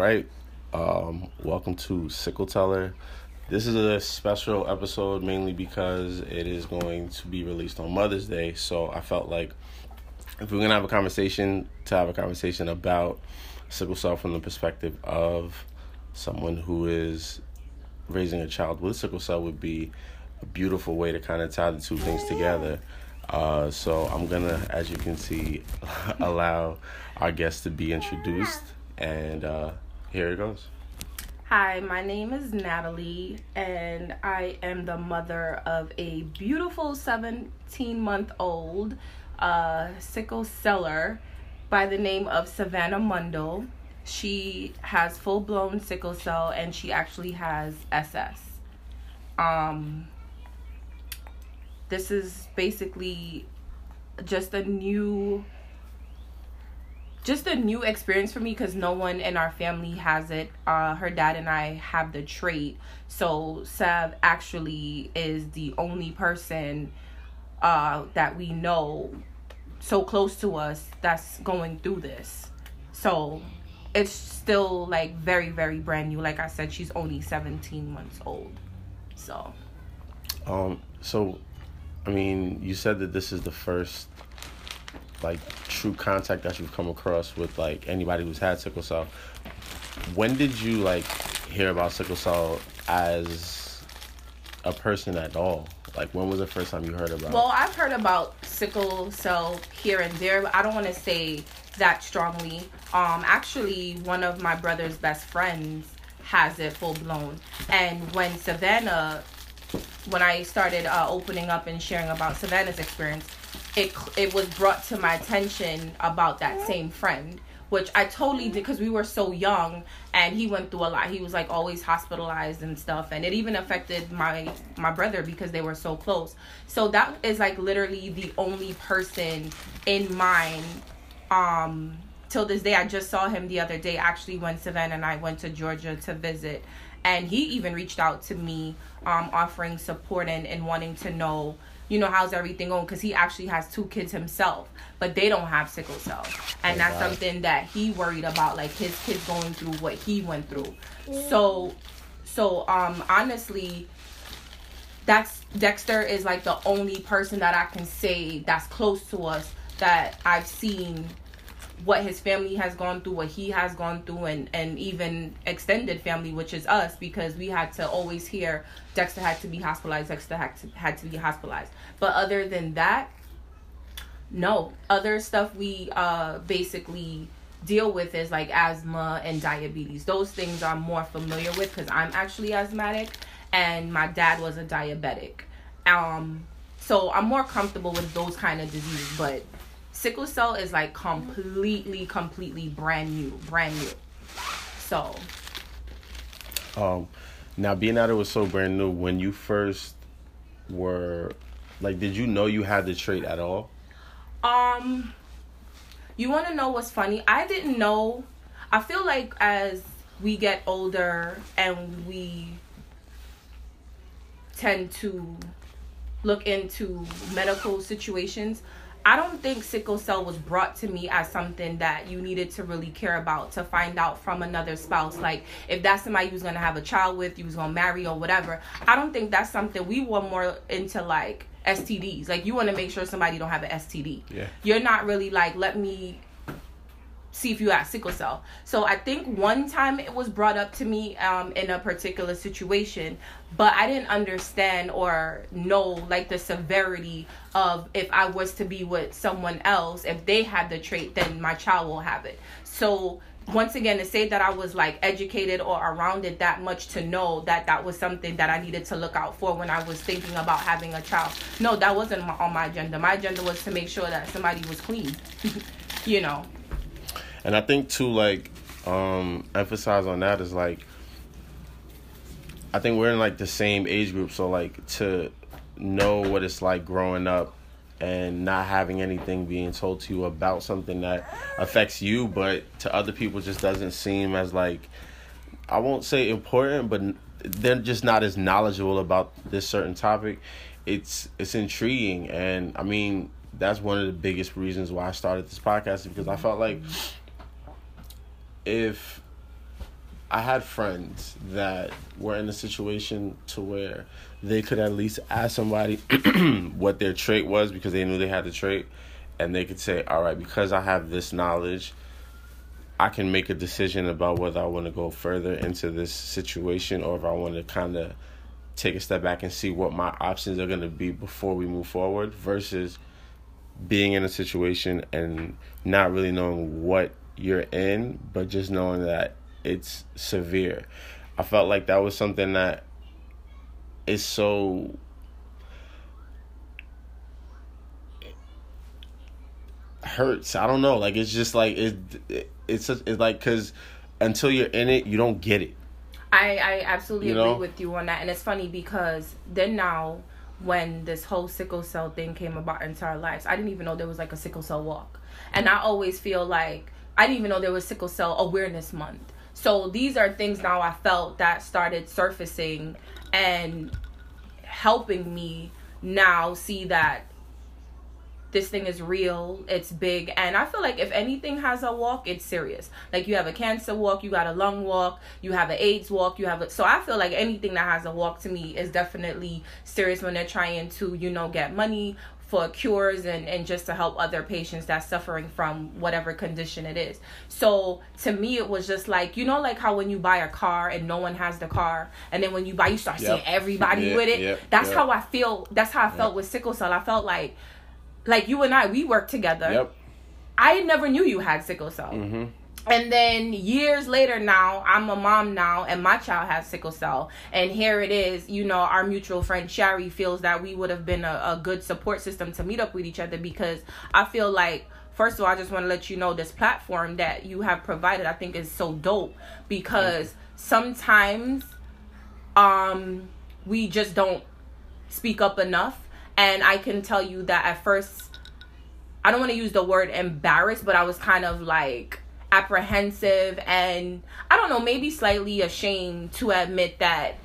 right. Um, welcome to Sickle Teller. This is a special episode mainly because it is going to be released on Mother's Day. So I felt like if we're going to have a conversation, to have a conversation about sickle cell from the perspective of someone who is raising a child with sickle cell would be a beautiful way to kind of tie the two things together. Uh, so I'm gonna, as you can see, allow our guests to be introduced, and uh, here it goes. Hi, my name is Natalie, and I am the mother of a beautiful 17 month old uh, sickle celler by the name of Savannah Mundle. She has full blown sickle cell and she actually has SS. Um, this is basically just a new just a new experience for me because no one in our family has it. Uh, her dad and I have the trait. So Sav actually is the only person uh, that we know so close to us that's going through this. So it's still like very, very brand new. Like I said, she's only 17 months old. So. Um, so, I mean, you said that this is the first like true contact that you've come across with like anybody who's had sickle cell. When did you like hear about sickle cell as a person at all? Like when was the first time you heard about? Well, I've heard about sickle cell here and there, I don't want to say that strongly. Um, actually, one of my brother's best friends has it full blown, and when Savannah, when I started uh, opening up and sharing about Savannah's experience, it it was brought to my attention about that same friend which I totally did because we were so young and he went through a lot. He was like always hospitalized and stuff and it even affected my my brother because they were so close. So that is like literally the only person in mine um till this day I just saw him the other day actually when Savannah and I went to Georgia to visit and he even reached out to me um offering support and, and wanting to know you know, how's everything going? Because he actually has two kids himself, but they don't have sickle cell. And that's something that he worried about, like his kids going through what he went through. So, so, um, honestly, that's Dexter is like the only person that I can say that's close to us that I've seen what his family has gone through, what he has gone through, and and even extended family, which is us, because we had to always hear Dexter had to be hospitalized, Dexter had to had to be hospitalized. But other than that, no. Other stuff we uh basically deal with is like asthma and diabetes. Those things I'm more familiar with because I'm actually asthmatic, and my dad was a diabetic. Um, so I'm more comfortable with those kind of diseases, but sickle cell is like completely completely brand new brand new so um now being that it was so brand new when you first were like did you know you had the trait at all um you want to know what's funny i didn't know i feel like as we get older and we tend to look into medical situations I don't think sickle cell was brought to me as something that you needed to really care about to find out from another spouse. Like if that's somebody you was gonna have a child with, you was gonna marry or whatever. I don't think that's something we were more into like STDs. Like you want to make sure somebody don't have an STD. Yeah. You're not really like let me see if you have sickle cell. So I think one time it was brought up to me um, in a particular situation, but I didn't understand or know like the severity of if I was to be with someone else, if they had the trait, then my child will have it. So once again to say that I was like educated or around it that much to know that that was something that I needed to look out for when I was thinking about having a child. No, that wasn't my, on my agenda. My agenda was to make sure that somebody was clean. you know. And I think to like, um, emphasize on that is like, I think we're in like the same age group, so like to know what it's like growing up and not having anything being told to you about something that affects you, but to other people just doesn't seem as like, I won't say important, but they're just not as knowledgeable about this certain topic. It's it's intriguing, and I mean that's one of the biggest reasons why I started this podcast because I felt like if I had friends that were in a situation to where they could at least ask somebody what their trait was because they knew they had the trait and they could say, "All right, because I have this knowledge, I can make a decision about whether I want to go further into this situation or if I want to kind of take a step back and see what my options are going to be before we move forward versus being in a situation and not really knowing what you're in, but just knowing that it's severe. I felt like that was something that is so hurts. I don't know. Like it's just like it. it it's it's like because until you're in it, you don't get it. I I absolutely you agree know? with you on that, and it's funny because then now when this whole sickle cell thing came about into our lives, I didn't even know there was like a sickle cell walk, and I always feel like I didn't even know there was sickle cell awareness month. So these are things now I felt that started surfacing and helping me now see that this thing is real, it's big, and I feel like if anything has a walk, it's serious. Like you have a cancer walk, you got a lung walk, you have an AIDS walk, you have a so I feel like anything that has a walk to me is definitely serious when they're trying to, you know, get money for cures and, and just to help other patients that's suffering from whatever condition it is. So to me, it was just like, you know, like how when you buy a car and no one has the car, and then when you buy, you start yep. seeing everybody yeah, with it. That's how I feel. That's how I felt with sickle cell. I felt like, like you and I, we worked together. Yep. I never knew you had sickle cell. Mm-hmm and then years later now i'm a mom now and my child has sickle cell. And here it is you know our mutual friend Shari feels that we would have been a, a good support system to meet up with each other because i feel like first of all i just want to let you know this platform that you have provided i think is so dope because sometimes um we just don't speak up enough. And i can tell you that at first i don't want to use the word embarrassed but i was kind of like apprehensive and I don't know, maybe slightly ashamed to admit that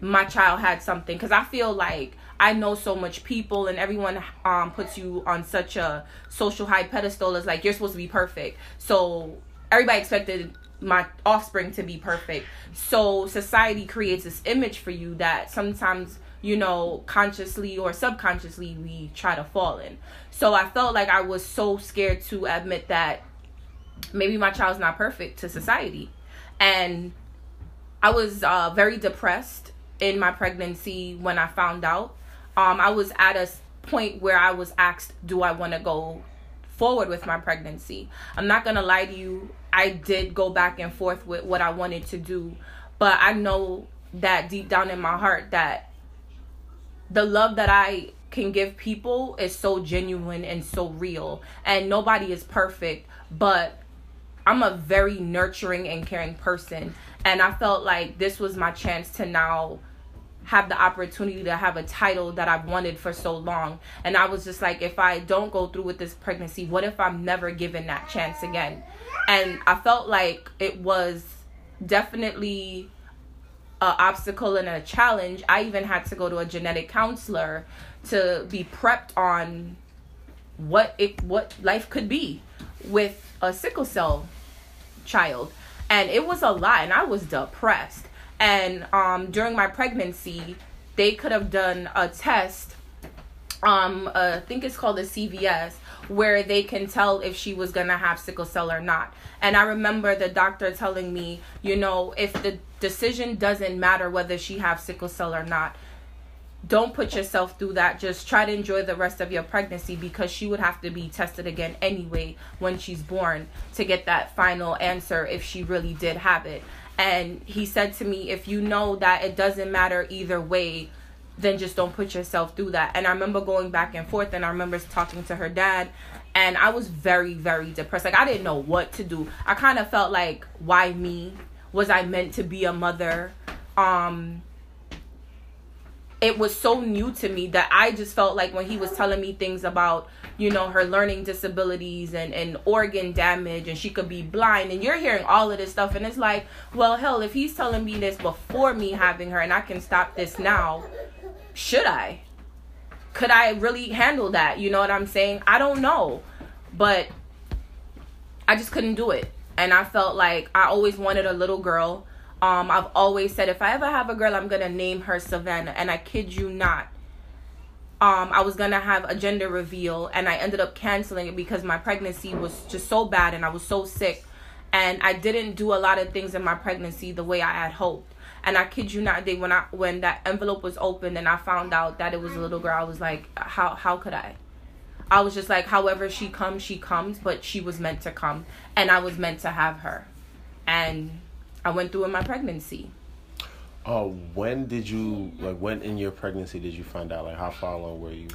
my child had something because I feel like I know so much people and everyone um puts you on such a social high pedestal as like you're supposed to be perfect. So everybody expected my offspring to be perfect. So society creates this image for you that sometimes you know, consciously or subconsciously we try to fall in. So I felt like I was so scared to admit that maybe my child's not perfect to society. And I was uh, very depressed in my pregnancy when I found out. Um, I was at a point where I was asked, Do I want to go forward with my pregnancy? I'm not going to lie to you. I did go back and forth with what I wanted to do. But I know that deep down in my heart that the love that I can give people is so genuine and so real. And nobody is perfect. But I'm a very nurturing and caring person. And I felt like this was my chance to now have the opportunity to have a title that I've wanted for so long. And I was just like, if I don't go through with this pregnancy, what if I'm never given that chance again? And I felt like it was definitely an obstacle and a challenge. I even had to go to a genetic counselor to be prepped on what it what life could be with a sickle cell child. And it was a lot and i was depressed. And um during my pregnancy they could have done a test um uh, i think it's called a cvs where they can tell if she was gonna have sickle cell or not. And i remember the doctor telling me you know if the decision doesn't matter whether she have sickle cell or not don't put yourself through that. Just try to enjoy the rest of your pregnancy because she would have to be tested again anyway when she's born to get that final answer if she really did have it. And he said to me, if you know that it doesn't matter either way, then just don't put yourself through that. And I remember going back and forth, and I remember talking to her dad, and I was very, very depressed. Like, I didn't know what to do. I kind of felt like, why me? Was I meant to be a mother? Um, it was so new to me that I just felt like when he was telling me things about, you know, her learning disabilities and, and organ damage and she could be blind and you're hearing all of this stuff and it's like, well, hell, if he's telling me this before me having her and I can stop this now, should I? Could I really handle that? You know what I'm saying? I don't know. But I just couldn't do it. And I felt like I always wanted a little girl Um, I've always said if I ever have a girl, I'm gonna name her Savannah, and I kid you not. Um, I was gonna have a gender reveal, and I ended up canceling it because my pregnancy was just so bad, and I was so sick, and I didn't do a lot of things in my pregnancy the way I had hoped. And I kid you not, they when I when that envelope was opened and I found out that it was a little girl, I was like, how how could I? I was just like, however she comes, she comes, but she was meant to come, and I was meant to have her, and I went through in my pregnancy. Uh, when did you like? When in your pregnancy did you find out? Like, how far along were you?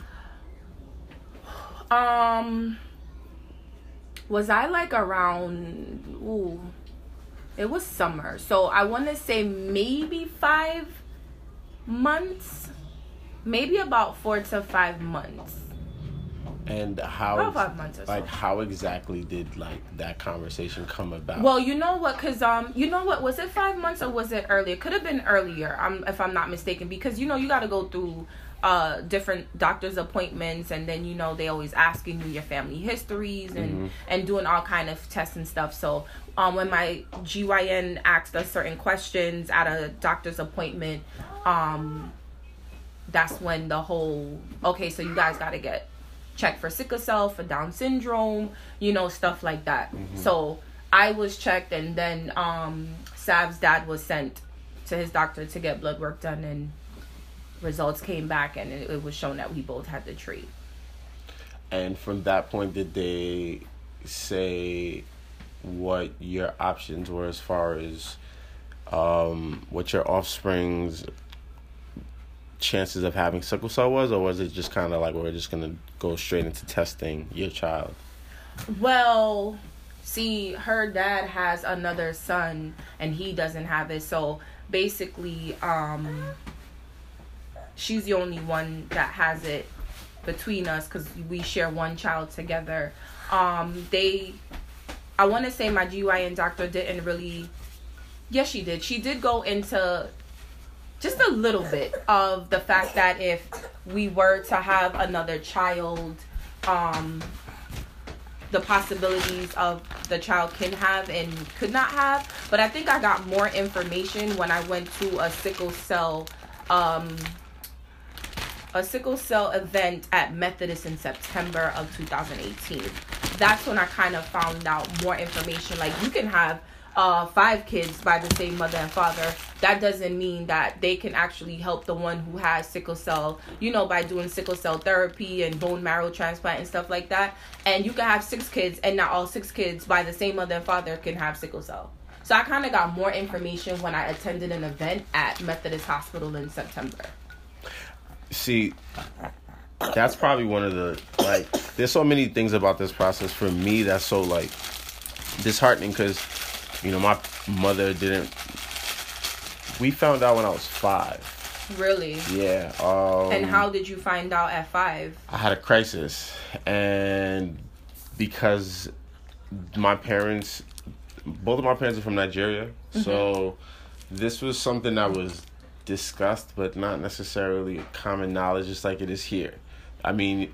Um, was I like around? Ooh, it was summer, so I want to say maybe five months, maybe about four to five months. And how About five months or so. like how exactly did like that conversation come about? Well, you know what? Cause um, you know what? Was it five months or was it earlier? Could have been earlier. I'm if I'm not mistaken, because you know you got to go through uh different doctor's appointments, and then you know they always asking you your family histories and and doing all kind of tests and stuff. So um, when my GYN asked us certain questions at a doctor's appointment, um, that's when the whole okay, so you guys got to get checked for sickle cell, for Down syndrome, you know, stuff like that. So I was checked, and then um, Sav's dad was sent to his doctor to get blood work done, and results came back, and it, it was shown that we both had the trait. and from that point, did they say what your options were as far as um, what your offspring's chances of having sickle cell was, or was it just kind of like we're just gonna go straight into testing your child? Well, see, her dad has another son and he doesn't have it. So basically, um she's the only one that has it between us cuz we share one child together. Um they I want to say my GYN doctor didn't really Yes, she did. She did go into just a little bit of the fact that if we were to have another child um the possibilities of the child can have and could not have. But I think I got more information when I went to a sickle cell um a sickle cell event at Methodist in September of 2018. That's when I kind of found out more information. Like you can have uh five kids by the same mother and father. That doesn't mean that they can actually help the one who has sickle cell, you know, by doing sickle cell therapy and bone marrow transplant and stuff like that. And you can have six kids and not all six kids by the same mother and father can have sickle cell. So I kind of got more information when I attended an event at Methodist Hospital in September. See, that's probably one of the like. There's so many things about this process for me that's so like disheartening because you know my mother didn't. We found out when I was five. Really? Yeah. Um, And how did you find out at five? I had a crisis, and because my parents, both of my parents are from Nigeria, so this was something that was discussed, but not necessarily common knowledge, just like it is here. I mean,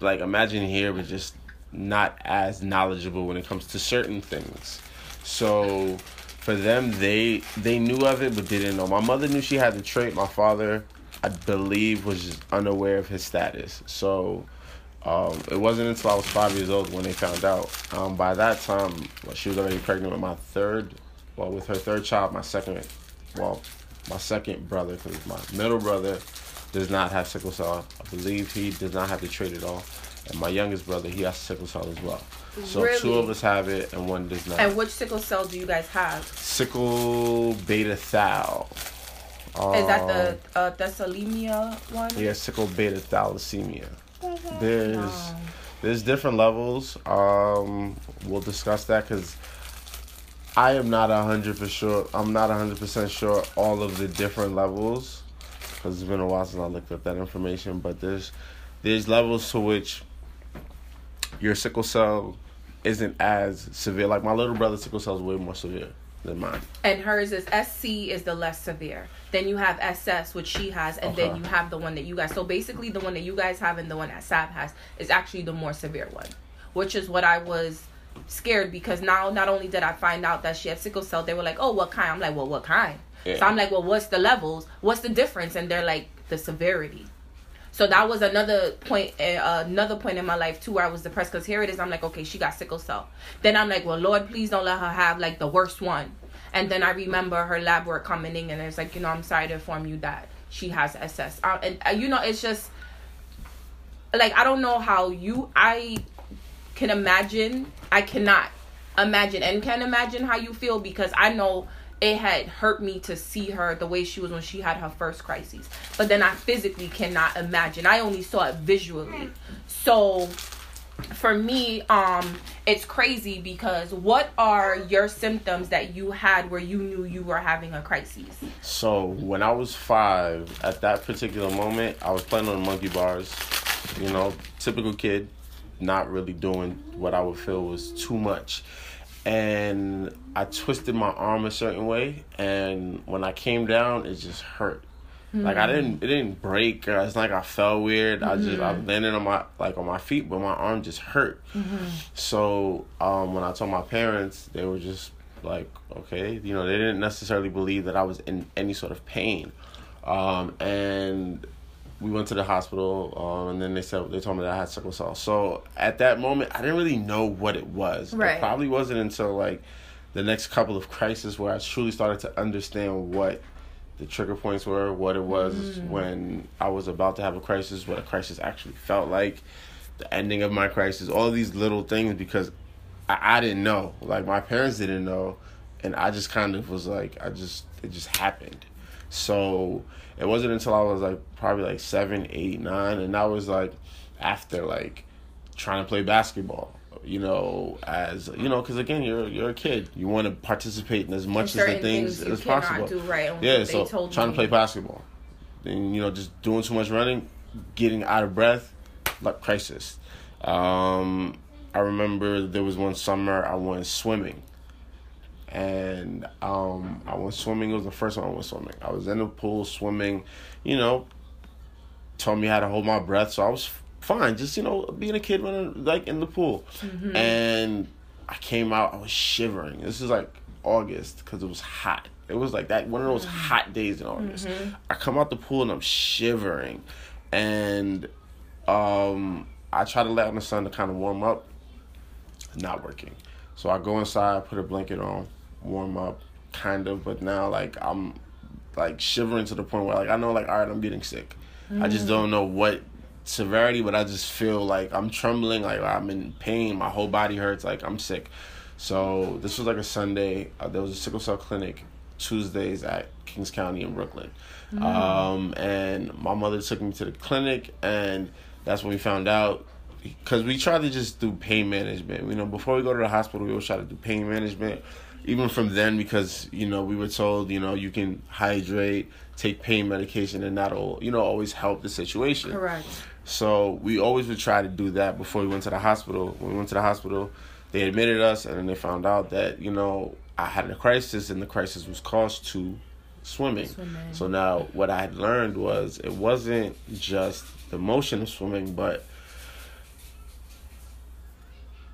like imagine here, but just not as knowledgeable when it comes to certain things. So for them, they they knew of it, but didn't know. My mother knew she had the trait. My father, I believe, was unaware of his status. So um, it wasn't until I was five years old when they found out. Um, by that time, well, she was already pregnant with my third, well, with her third child, my second, well, my second brother, because my middle brother does not have sickle cell. I believe he does not have the trait at all. And my youngest brother, he has sickle cell as well. So two of us have it, and one does not. And which sickle cell do you guys have? sickle beta thal. Is that the uh, thalassemia one? Yeah, sickle beta thalassemia. There's Um, there's different levels. Um, we'll discuss that because I am not a hundred percent sure. I'm not a hundred percent sure all of the different levels because it's been a while since I looked up that information. But there's there's levels to which your sickle cell isn't as severe. Like my little brother's sickle cell is way more severe than mine. and hers is SC is the less severe. Then you have SS, which she has, and then you have the one that you guys. So basically, the one that you guys have and the one that Sav has is actually the more severe one, which is what I was scared because now not only did I find out that she had sickle cell, they were like, "Oh, what kind?" I'm like, "Well, what kind?" Yeah. So I'm like, "Well, what's the levels? What's the difference?" And they're like, "The severity." So that was another point, uh, another point in my life too, where I was depressed. Cause here it is, I'm like, okay, she got sickle cell. Then I'm like, well, Lord, please don't let her have like the worst one. And then I remember her lab work coming in, and it's like, you know, I'm sorry to inform you that she has SS. Uh, and uh, you know, it's just like I don't know how you I can imagine. I cannot imagine and can imagine how you feel because I know it had hurt me to see her the way she was when she had her first crises. But then I physically cannot imagine. I only saw it visually. So for me, um, it's crazy because what are your symptoms that you had where you knew you were having a crisis? So when I was five, at that particular moment, I was playing on the monkey bars. You know, typical kid, not really doing what I would feel was too much. And I twisted my arm a certain way, and when I came down, it just hurt. Like I didn't, it didn't break. Or it's like I fell weird. I just, I landed on my like on my feet, but my arm just hurt. So um, when I told my parents, they were just like, okay, you know, they didn't necessarily believe that I was in any sort of pain. Um, and we went to the hospital, um, and then they said they told me that I had sickle cell. So at that moment, I didn't really know what it was. Right. It probably wasn't until like the next couple of crises where I truly started to understand what the trigger points were, what it was when I was about to have a crisis, what a crisis actually felt like, the ending of my crisis, all these little things because I, I didn't know. Like my parents didn't know, and I just kind of was like, I just it just happened. So it wasn't until I was like probably like seven, eight, nine, and that was like after like trying to play basketball. You know, as you know, because again, you're you're a kid. You want to participate in as much as the things, things you as possible. do, right, and Yeah, so trying to play basketball, then you know, just doing too much running, getting out of breath, like crisis. Um, I remember there was one summer I went swimming, and um, I went swimming. It was the first time I went swimming. I was in the pool swimming, you know. Told me how to hold my breath, so I was fine. Just you know, being a kid running like in the pool, and I came out. I was shivering. This is like August because it was hot. It was like that one of those hot days in August. I come out the pool and I'm shivering, and um, I try to let in the sun to kind of warm up. Not working, so I go inside, put a blanket on, warm up, kind of. But now like I'm like shivering to the point where like I know like all right I'm getting sick. I just don't know what severity, but I just feel like I'm trembling, like I'm in pain. My whole body hurts, like I'm sick. So this was like a Sunday. Uh, there was a sickle cell clinic Tuesdays at Kings County in Brooklyn, um, and my mother took me to the clinic, and that's when we found out. Because we tried to just do pain management. You know, before we go to the hospital, we always try to do pain management. Even from then, because you know we were told, you know, you can hydrate, take pain medication, and that'll, you know, always help the situation. Correct. So we always would try to do that before we went to the hospital. When we went to the hospital, they admitted us, and then they found out that you know I had a crisis, and the crisis was caused to swimming. Swimming. So now what I had learned was it wasn't just the motion of swimming, but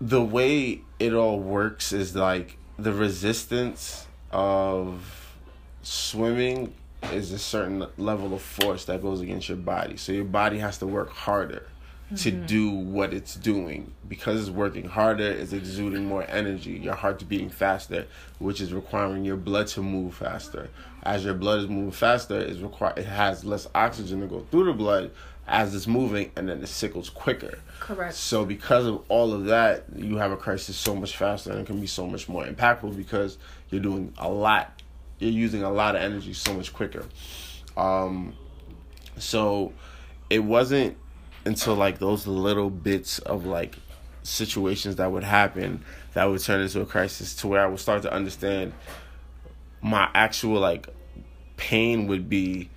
the way it all works is like the resistance of swimming is a certain level of force that goes against your body. So your body has to work harder to mm-hmm. do what it's doing. Because it's working harder, it's exuding more energy. Your heart's beating faster, which is requiring your blood to move faster. As your blood is moving faster, it's require it has less oxygen to go through the blood as it's moving and then it sickles quicker. Correct. So because of all of that, you have a crisis so much faster and it can be so much more impactful because you're doing a lot. You're using a lot of energy so much quicker. Um so it wasn't until like those little bits of like situations that would happen that would turn into a crisis to where I would start to understand my actual like pain would be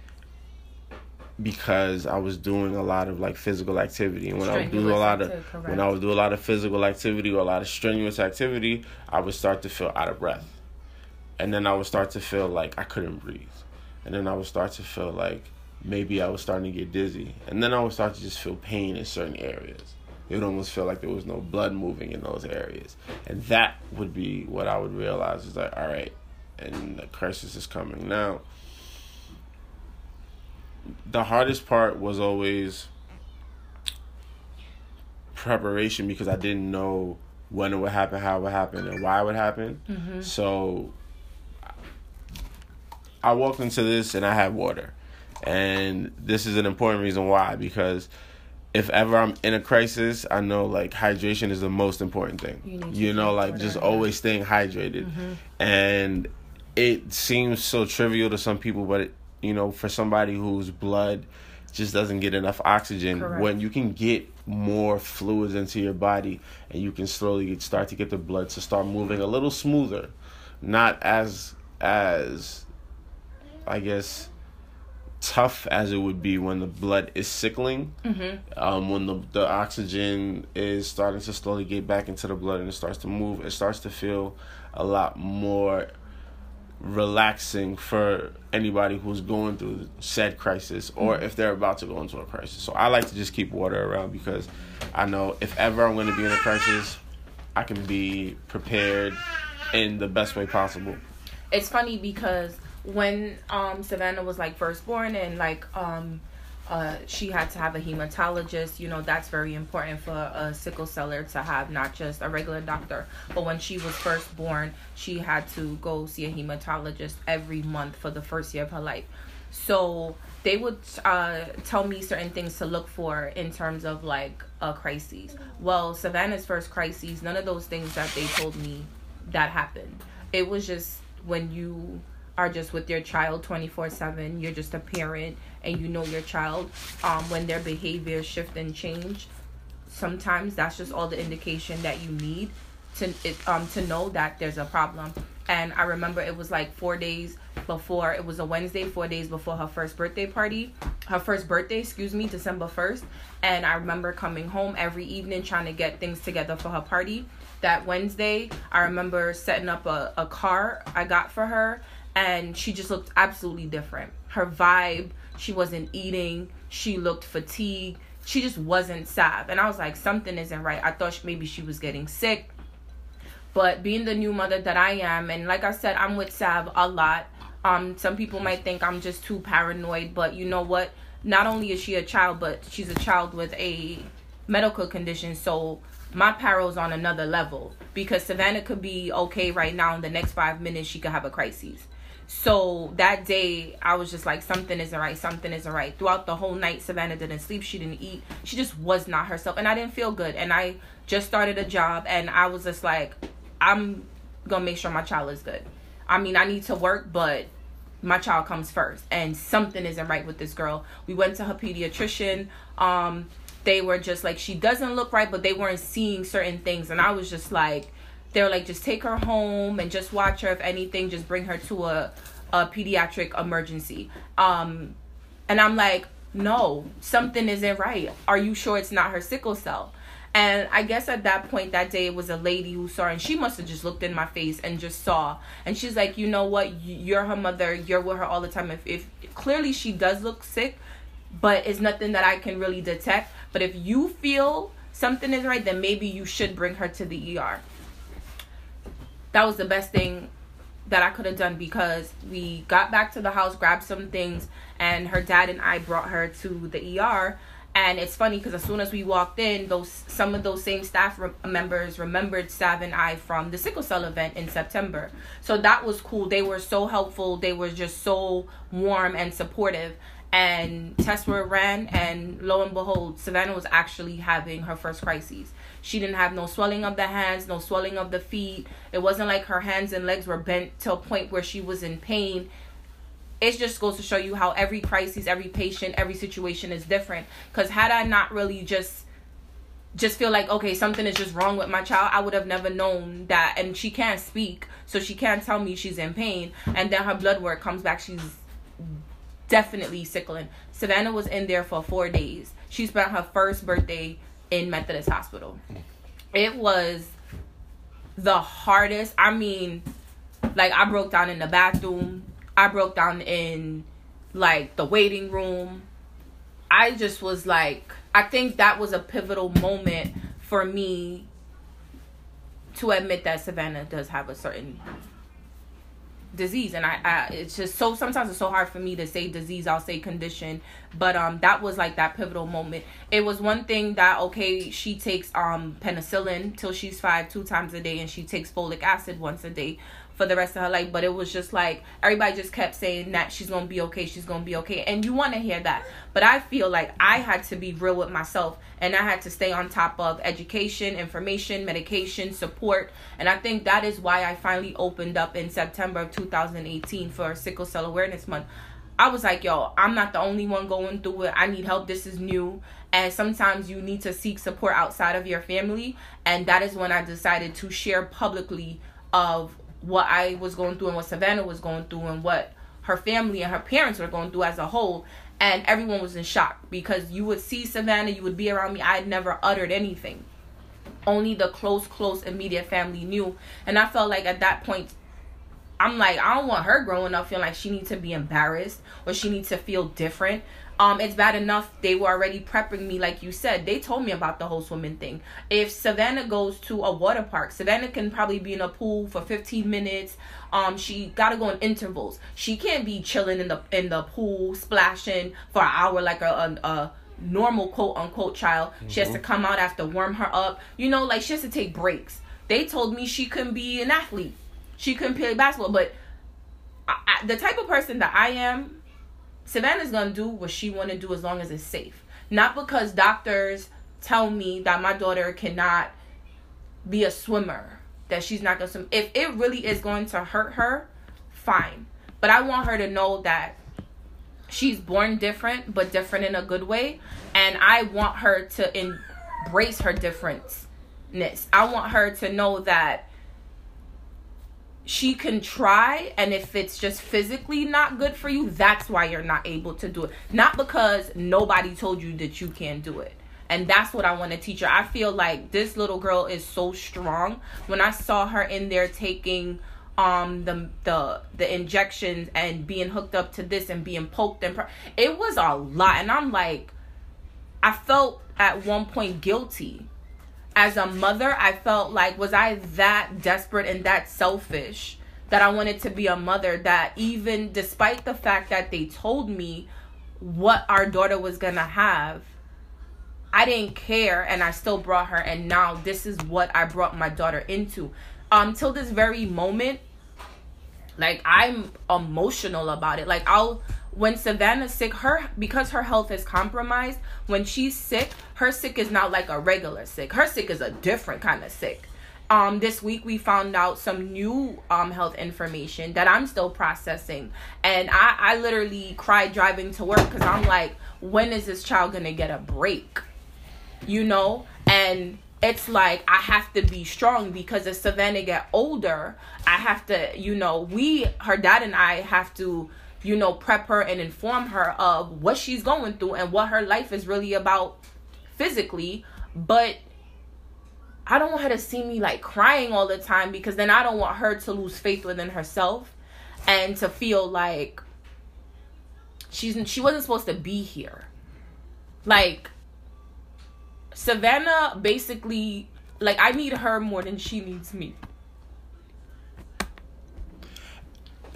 because I was doing a lot of like physical activity. And when I would do a lot of activity, when I would do a lot of physical activity or a lot of strenuous activity, I would start to feel out of breath. And then I would start to feel like I couldn't breathe. And then I would start to feel like maybe I was starting to get dizzy. And then I would start to just feel pain in certain areas. it would almost feel like there was no blood moving in those areas. And that would be what I would realize is like, all right, and the crisis is coming. Now, the hardest part was always preparation because I didn't know when it would happen, how it would happen, and why it would happen. Mm-hmm. So I walked into this and I had water. And this is an important reason why because if ever I'm in a crisis, I know like hydration is the most important thing. You, you know, like water, just yeah. always staying hydrated. Mm-hmm. And it seems so trivial to some people, but it, you know, for somebody whose blood just doesn't get enough oxygen, Correct. when you can get more fluids into your body and you can slowly start to get the blood to start moving a little smoother, not as as I guess tough as it would be when the blood is sickling. Mm-hmm. Um, when the the oxygen is starting to slowly get back into the blood and it starts to move, it starts to feel a lot more relaxing for anybody who's going through said crisis or mm-hmm. if they're about to go into a crisis. So I like to just keep water around because I know if ever I'm going to be in a crisis, I can be prepared in the best way possible. It's funny because when um Savannah was like first born and like um uh, she had to have a hematologist. You know, that's very important for a sickle celler to have not just a regular doctor, but when she was first born, she had to go see a hematologist every month for the first year of her life. So they would uh, tell me certain things to look for in terms of like a crisis. Well, Savannah's first crises, none of those things that they told me that happened. It was just when you are just with your child 24 7 you're just a parent and you know your child um, when their behavior shift and change sometimes that's just all the indication that you need to it, um to know that there's a problem. And i remember it was like four days before it was a wednesday four days before her first birthday party her first birthday excuse me december 1st and i remember coming home every evening trying to get things together for her party. That wednesday i remember setting up a, a car i got for her and she just looked absolutely different. Her vibe, she wasn't eating, she looked fatigued, she just wasn't Sav. And I was like, something isn't right. I thought maybe she was getting sick. But being the new mother that I am, and like I said, I'm with Sav a lot. Um, some people might think I'm just too paranoid, but you know what? Not only is she a child, but she's a child with a medical condition. So my paro's on another level because Savannah could be okay right now. In the next five minutes, she could have a crisis. So that day, I was just like, something isn't right. Something isn't right. Throughout the whole night, Savannah didn't sleep. She didn't eat. She just was not herself. And I didn't feel good. And I just started a job. And I was just like, I'm to make sure my child is good. I mean, I need to work, but my child comes first. And something isn't right with this girl. We went to her pediatrician. Um, they were just like, she doesn't look right, but they weren't seeing certain things. And I was just like, they were like just take her home and just watch her if anything just bring her to a, a pediatric emergency um and i'm like no something isn't right are you sure it's not her sickle cell and I guess at that point that day it was a lady who saw and she must have just looked in my face and just saw. And she's like, you know what? You're her mother. You're with her all the time. If, if clearly she does look sick, but it's nothing that I can really detect. But if you feel something is right, then maybe you should bring her to the ER that was the best thing that I could have done because we got back to the house, grabbed some things, and her dad and I brought her to the ER. And it's funny because as soon as we walked in, those some of those same staff re- members remembered Sav and I from the sickle cell event in September. So that was cool. They were so helpful. They were just so warm and supportive. And tests were ran, and lo and behold, Savannah was actually having her first crises. She didn't have no swelling of the hands, no swelling of the feet. It wasn't like her hands and legs were bent to a point where she was in pain. It just goes to show you how every crisis, every patient, every situation is different. Because had I not really just just feel like okay something is just wrong with my child i would have never known that and she can't speak so she can't tell me she's in pain and then her blood work comes back she's definitely sickling savannah was in there for four days she spent her first birthday in Methodist Hospital. It was the hardest. I mean, like I broke down in the bathroom. I broke down in like the waiting room. I just was like I think that was a pivotal moment for me to admit that Savannah does have a certain disease. And I, I it's just so sometimes it's so hard for me to say disease i'll say condition. But um that was like that pivotal moment. It was one thing that okay she takes um penicillin till she's five two times a day and she takes folic acid once a day for the rest of her life. But it was just like everybody just kept saying that she's gonna be okay, she's gonna be okay, and you want to hear that. But I feel like I had to be real with myself, and I had to stay on top of education, information, medication, support, and I think that is why I finally opened up in September of 2018 for Sickle Cell Awareness Month. I was like, yo, I'm not the only one going through it. I need help. This is new. And sometimes you need to seek support outside of your family. And that is when I decided to share publicly of what I was going through and what Savannah was going through and what her family and her parents were going through as a whole. And everyone was in shock because you would see Savannah, you would be around me. I had never uttered anything. Only the close, close, immediate family knew. And I felt like at that point, I'm like, I don't want her growing up feeling like she needs to be embarrassed or she needs to feel different um it's bad enough they were already prepping me like you said. They told me about the whole swimming thing. If savannah goes to a water park savannah can probably be in a pool for 15 minutes. Um she gotta go in intervals. She can't be chilling in the in the pool splashing for an hour like a, a, a normal quote unquote child. Mm-hmm. she has to mm-hmm. come out after warm her up. You know like she has to take breaks. They told me she couldn't be an athlete. She couldn't play basketball but I, I, the type of person that i am Savannah's gonna do what she wanna do as long as it's safe. Not because doctors tell me that my daughter cannot be a swimmer, that she's not gonna swim. If it really is going to hurt her, fine. But I want her to know that she's born different, but different in a good way. And I want her to embrace her differentness. I want her to know that she can try and if it's just physically not good for you that's why you're not able to do it. Not because nobody told you that you can't do it. And that's what i want to teach her. I feel like this little girl is so strong. When i saw her in there taking um the the the injections and being hooked up to this and being poked and it was a lot. And i'm like i felt at one point guilty as a mother, I felt like was I that desperate and that selfish that I wanted to be a mother that even despite the fact that they told me what our daughter was going to have, I didn't care and I still brought her and now this is what I brought my daughter into. Um till this very moment like I'm emotional about it. Like I'll when Savannah's sick, her because her health is compromised, when she's sick, her sick is not like a regular sick. Her sick is a different kind of sick. Um, this week we found out some new um health information that I'm still processing, and I I literally cried driving to work because I'm like, when is this child gonna get a break? You know, and it's like I have to be strong because as Savannah get older, I have to, you know, we, her dad and I have to you know, prep her and inform her of what she's going through and what her life is really about physically. But I don't want her to see me like crying all the time because then I don't want her to lose faith within herself and to feel like she's she wasn't supposed to be here. Like Savannah basically like I need her more than she needs me.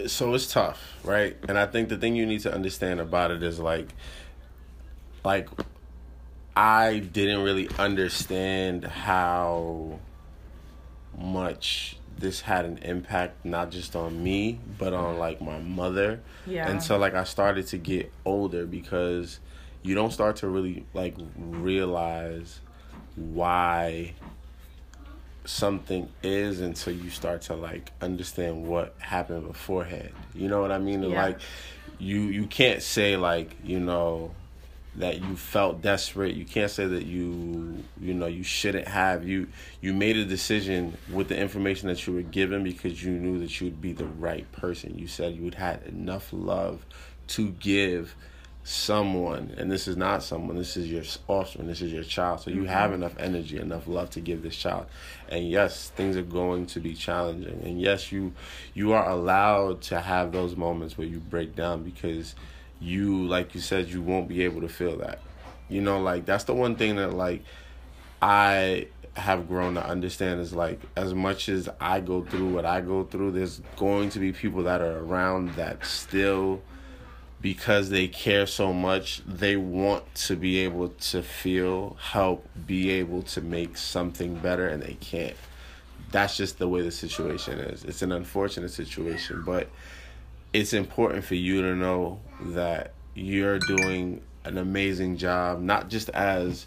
So it's tough, right? And I think the thing you need to understand about it is like like I didn't really understand how much this had an impact not just on me but on like my mother yeah and so like i started to get older because you don't start to really like realize why something is until you start to like understand what happened beforehand. You know what I mean? Yeah. Like you you can't say like, you know, that you felt desperate. You can't say that you you know you shouldn't have. You you made a decision with the information that you were given because you knew that you would be the right person. You said you would had enough love to give someone and this is not someone this is your offspring this is your child. So you mm-hmm. have enough energy enough love to give this child. And yes things are going to be challenging. And yes you you are allowed to have those moments where you break down because you like you said you won't be able to feel that. You know, like that's the one thing that like I have grown to understand is like as much as I go through what I go through, there's going to be people that are around that still because they care so much, they want to be able to feel, help, be able to make something better and they can't. That's just the way the situation is. It's an unfortunate situation, but it's important for you to know that you're doing an amazing job, not just as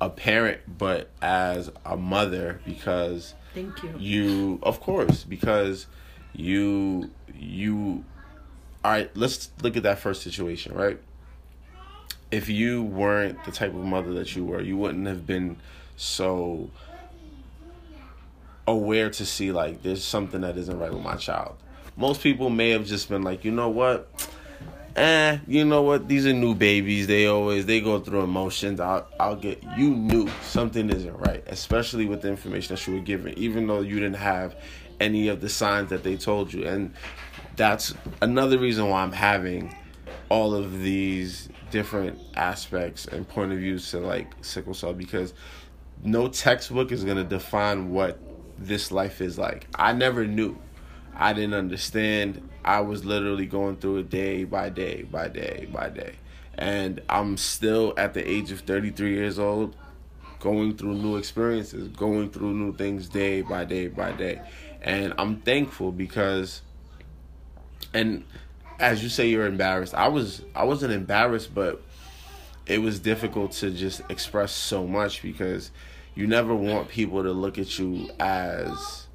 a parent, but as a mother because thank you. You, of course, because you you. All right, let's look at that first situation, right? If you weren't the type of mother that you were, you wouldn't have been so aware to see like there's something that isn't right with my child. Most people may have just been like, you know what? eh, you know what? These are new babies. They always they go through emotions. I'll I'll get you knew something isn't right, especially with the information that you were given, even though you didn't have any of the signs that they told you. And that's another reason why I'm having all of these different aspects and point of views to like sickle cell because no textbook is gonna define what this life is like. I never knew. I didn't understand. I was literally going through it day by day by day by day. And I'm still at the age of 33 years old going through new experiences, going through new things day by day by day. And I'm thankful because and as you say you're embarrassed. I was I wasn't embarrassed but it was difficult to just express so much because you never want people to look at you as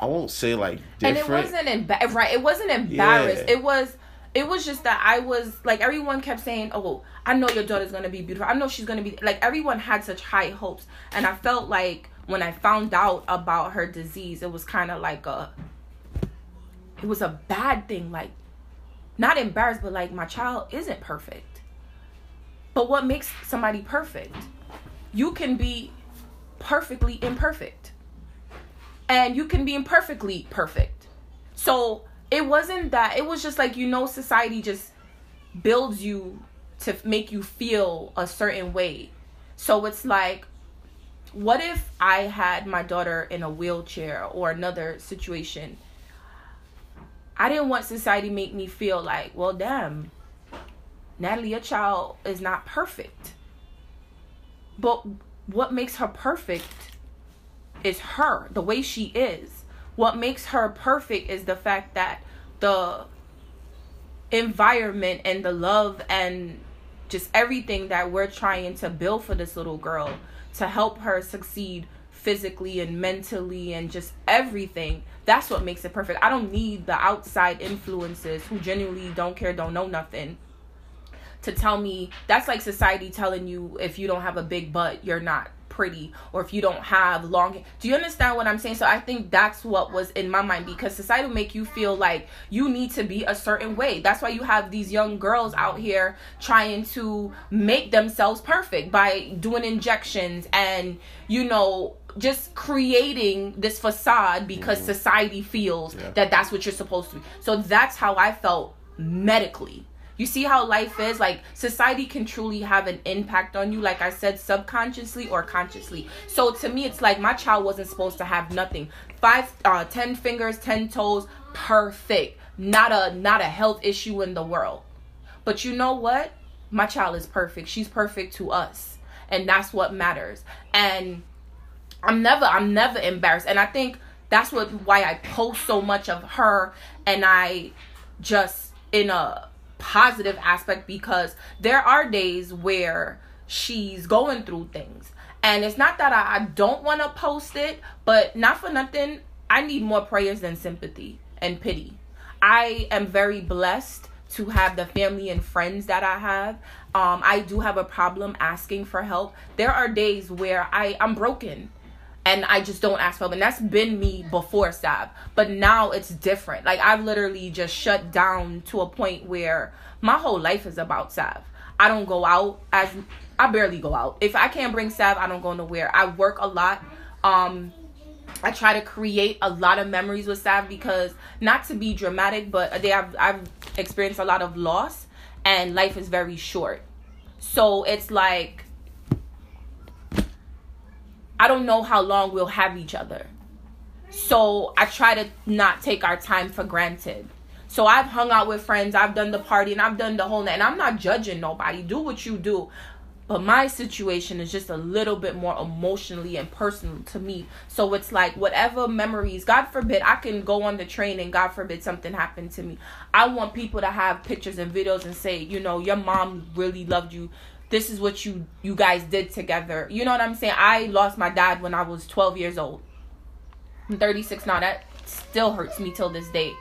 I won't say like different. And it wasn't emba- right. It wasn't embarrassed. Yeah. It was it was just that I was like everyone kept saying, "Oh, I know your daughter's gonna be beautiful. I know she's gonna be like." Everyone had such high hopes, and I felt like when I found out about her disease, it was kind of like a, it was a bad thing. Like, not embarrassed, but like my child isn't perfect. But what makes somebody perfect? You can be perfectly imperfect and you can be imperfectly perfect. So it wasn't that, it was just like, you know, society just builds you to make you feel a certain way. So it's like, what if I had my daughter in a wheelchair or another situation? I didn't want society make me feel like, well, damn, Natalie, your child is not perfect. But what makes her perfect is her, the way she is. What makes her perfect is the fact that the environment and the love and just everything that we're trying to build for this little girl to help her succeed physically and mentally and just everything that's what makes it perfect. I don't need the outside influences who genuinely don't care don't know nothing to tell me that's like society telling you if you don't have a big butt you're not pretty or if you don't have long do you understand what i'm saying? So i think that's what was in my mind because society will make you feel like you need to be a certain way. That's why you have these young girls out here trying to make themselves perfect by doing injections and you know just creating this facade because mm-hmm. society feels yeah. that that's what you're supposed to be so that's how i felt medically you see how life is? Like society can truly have an impact on you, like I said, subconsciously or consciously. So to me, it's like my child wasn't supposed to have nothing. Five, uh, ten fingers, ten toes, perfect. Not a not a health issue in the world. But you know what? My child is perfect. She's perfect to us. And that's what matters. And I'm never I'm never embarrassed. And I think that's what why I post so much of her and I just in a positive aspect because there are days where she's going through things. And it's not that I, I don't want to post it, but not for nothing, I need more prayers than sympathy and pity. I am very blessed to have the family and friends that I have. Um, I do have a problem asking for help. There are days where I, I'm broken and I just don't ask for help. And that's been me before Sav. But now it's different. Like I've literally just shut down to a point where my whole life is about Sav. I don't go out as I barely go out. If I can't bring Sav, I don't go nowhere. I work a lot. Um I try to create a lot of memories with Sav because not to be dramatic, but they have I've experienced a lot of loss and life is very short. So it's like I don't know how long we'll have each other. So I try to not take our time for granted. So I've hung out with friends, I've done the party, and I've done the whole night. And I'm not judging nobody. Do what you do. But my situation is just a little bit more emotionally and personal to me. So it's like whatever memories, God forbid, I can go on the train and God forbid something happened to me. I want people to have pictures and videos and say, you know, your mom really loved you. This is what you you guys did together. You know what I'm saying? I lost my dad when I was 12 years old. I'm 36 now. That still hurts me till this day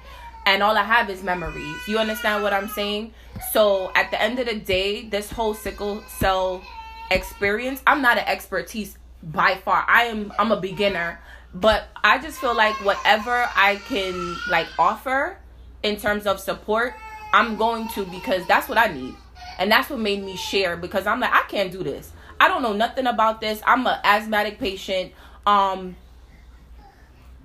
and all I have is memories. You understand what I'm saying? So at the end of the day, this whole sickle cell experience, I'm not an expertise by far. I am I'm a beginner, but I just feel like whatever I can like offer in terms of support, I'm going to because that's what I need. And that's what made me share because I'm like I can't do this. I don't know nothing about this. I'm an asthmatic patient. Um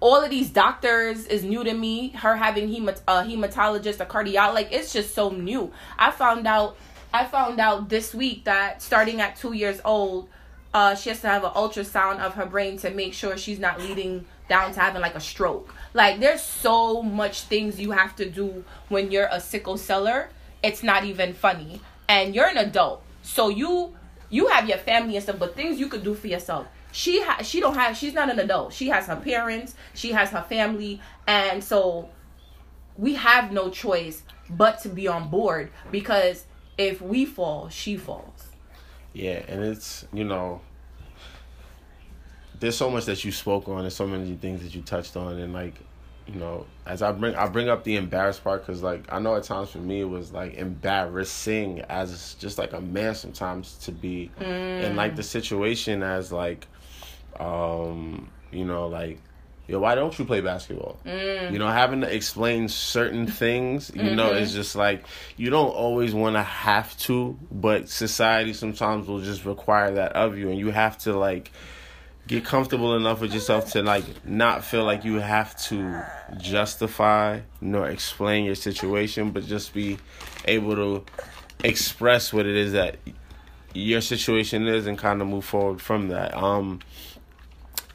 all of these doctors is new to me. Her having hemat- a hematologist, a cardiologist, like it's just so new. I found out, I found out this week that starting at two years old, uh, she has to have an ultrasound of her brain to make sure she's not leading down to having like a stroke. Like there's so much things you have to do when you're a sickle celler. It's not even funny, and you're an adult, so you you have your family and stuff, but things you could do for yourself. She ha- she don't have she's not an adult. She has her parents. She has her family. And so we have no choice but to be on board because if we fall she falls. Yeah and it's you know there's so much that you spoke on. And so many things that you touched on. And like you know as i bring i bring up the embarrassed part because like i know at times for me it was like embarrassing as just like a man sometimes to be mm. in like the situation as like um, you know, like, yo, why don't you play basketball? Mm. You know, having to explain certain things, you mm-hmm. know, it's just like you don't always want to have to, but society sometimes will just require that of you, and you have to like get comfortable enough with yourself to like not feel like you have to justify nor explain your situation, but just be able to express what it is that your situation is and kind of move forward from that. Um,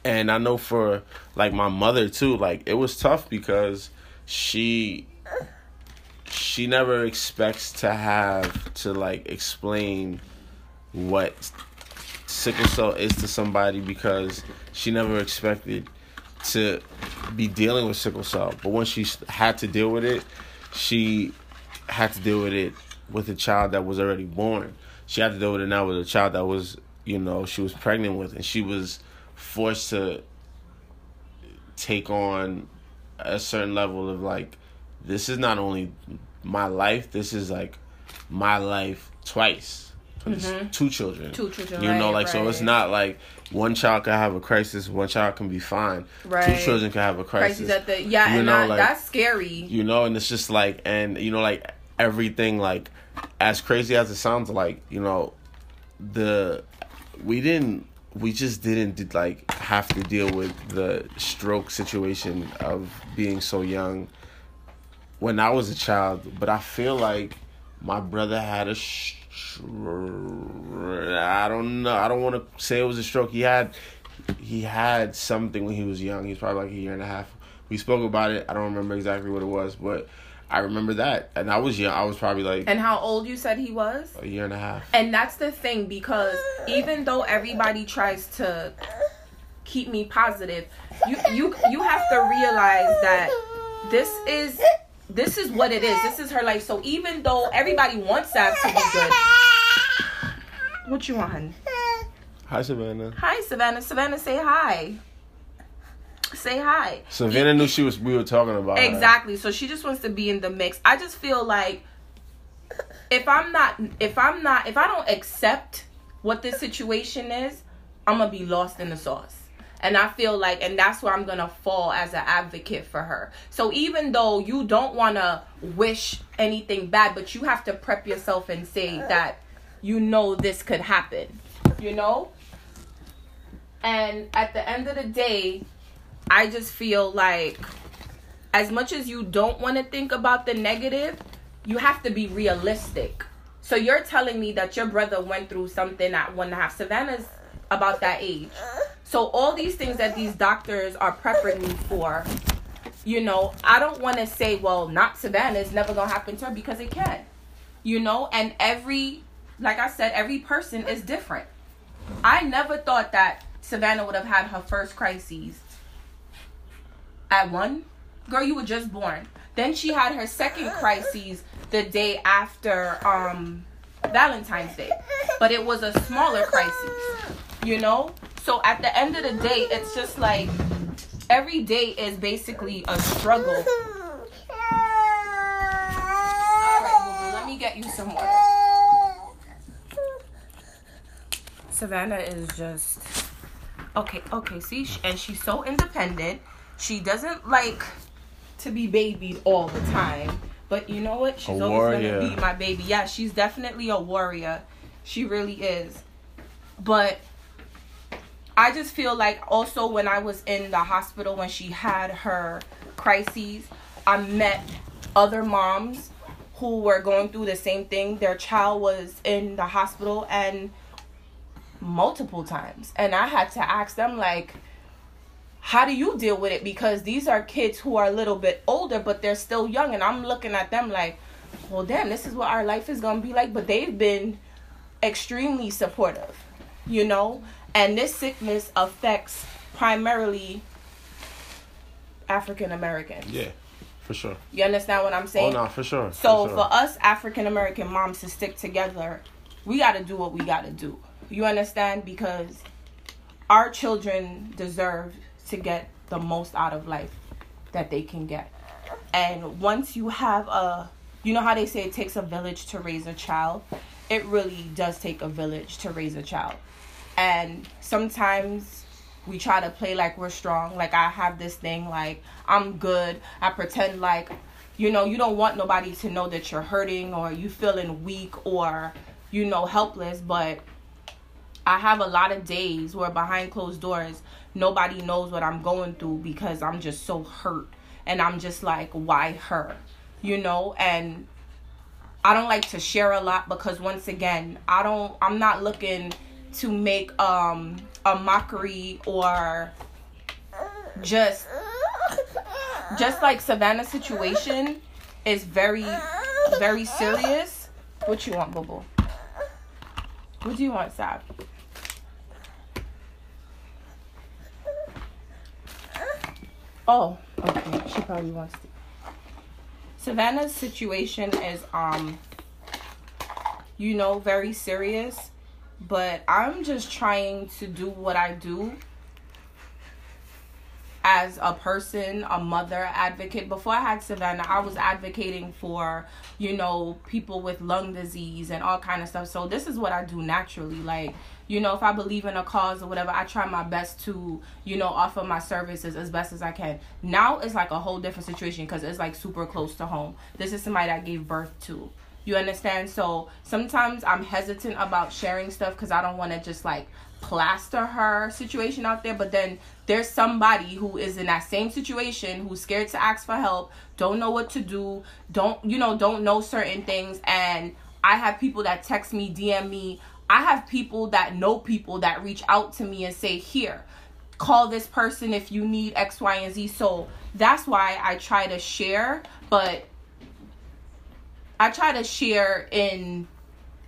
and I know for like my mother too, like it was tough because she she never expects to have to like explain what sickle cell is to somebody because she never expected to be dealing with sickle cell. But when she had to deal with it, she had to deal with it with a child that was already born. She had to deal with it now with a child that was, you know, she was pregnant with, and she was forced to take on a certain level of like this is not only my life this is like my life twice mm-hmm. two children two children you right, know like right. so it's not like one child can have a crisis one child can be fine right. two children can have a crisis, crisis at the yeah you and know, that, like, that's scary you know and it's just like and you know like everything like as crazy as it sounds like you know the we didn't we just didn't like have to deal with the stroke situation of being so young when I was a child, but I feel like my brother had a sh- I don't know. I don't want to say it was a stroke. He had he had something when he was young. He's probably like a year and a half. We spoke about it. I don't remember exactly what it was, but I remember that, and I was young. I was probably like. And how old you said he was? A year and a half. And that's the thing because even though everybody tries to keep me positive, you you you have to realize that this is this is what it is. This is her life. So even though everybody wants that to be good, what you want? Honey? Hi, Savannah. Hi, Savannah. Savannah, say hi say hi. Savannah knew she was we were talking about exactly. Her. So she just wants to be in the mix. I just feel like if I'm not if I'm not if I don't accept what this situation is, I'm gonna be lost in the sauce. And I feel like, and that's where I'm gonna fall as an advocate for her. So even though you don't wanna wish anything bad, but you have to prep yourself and say that you know this could happen, you know? And at the end of the day, I just feel like as much as you don't want to think about the negative, you have to be realistic. So you're telling me that your brother went through something at one and a half. Savannah's about that age. So all these things that these doctors are prepping me for, you know, I don't want to say, well, not Savannah. is never gonna happen to her because it can. You know, and every, like I said, every person is different. I never thought that Savannah would have had her first crises at one. Girl, you were just born. Then she had her second crises the day after um Valentine's Day. But it was a smaller crisis. You know? So at the end of the day, it's just like every day is basically a struggle. Alright, let me get you some water. Savannah is just okay, okay, see, and she's so independent. She doesn't like to be babied all the time. But you know what? She's always gonna be my baby. Yeah, she's definitely a warrior. She really is. But I just feel like also when I was in the hospital when she had her crises, I met other moms who were going through the same thing. Their child was in the hospital and multiple times. And I had to ask them like how do you deal with it because these are kids who are a little bit older but they're still young and I'm looking at them like well damn this is what our life is going to be like but they've been extremely supportive you know and this sickness affects primarily African Americans Yeah, for sure. you understand what I'm oh, saying Oh no, for sure. so for, sure. for us African American moms to stick together, we got to do what we got to do. You understand? Because our children deserve to get the most out of life that they can get. And once you have a, you know how they say it takes a village to raise a child? It really does take a village to raise a child. And sometimes we try to play like we're strong. Like I have this thing, like I'm good. I pretend like, you know, you don't want nobody to know that you're hurting or you feeling weak or, you know, helpless. But I have a lot of days where behind closed doors, nobody knows what I'm going through because I'm just so hurt. And I'm just like, why her? You know? And I don't like to share a lot because once again, I don't I'm not looking to make um a mockery or just just like Savannah's situation is very very serious. What you want, Bubble? What do you want, Sab? Oh, okay. She probably wants to. Savannah's situation is um you know very serious, but I'm just trying to do what I do as a person, a mother advocate. Before I had Savannah, I was advocating for, you know, people with lung disease and all kind of stuff. So this is what I do naturally. Like, you know, if I believe in a cause or whatever, I try my best to, you know, offer my services as best as I can. Now it's like a whole different situation because it's like super close to home. This is somebody that gave birth to. You understand? So sometimes I'm hesitant about sharing stuff because I don't want to just like plaster her situation out there. But then there's somebody who is in that same situation who's scared to ask for help, don't know what to do, don't, you know, don't know certain things. And I have people that text me, DM me. I have people that know people that reach out to me and say, here, call this person if you need X, Y, and Z. So that's why I try to share, but I try to share in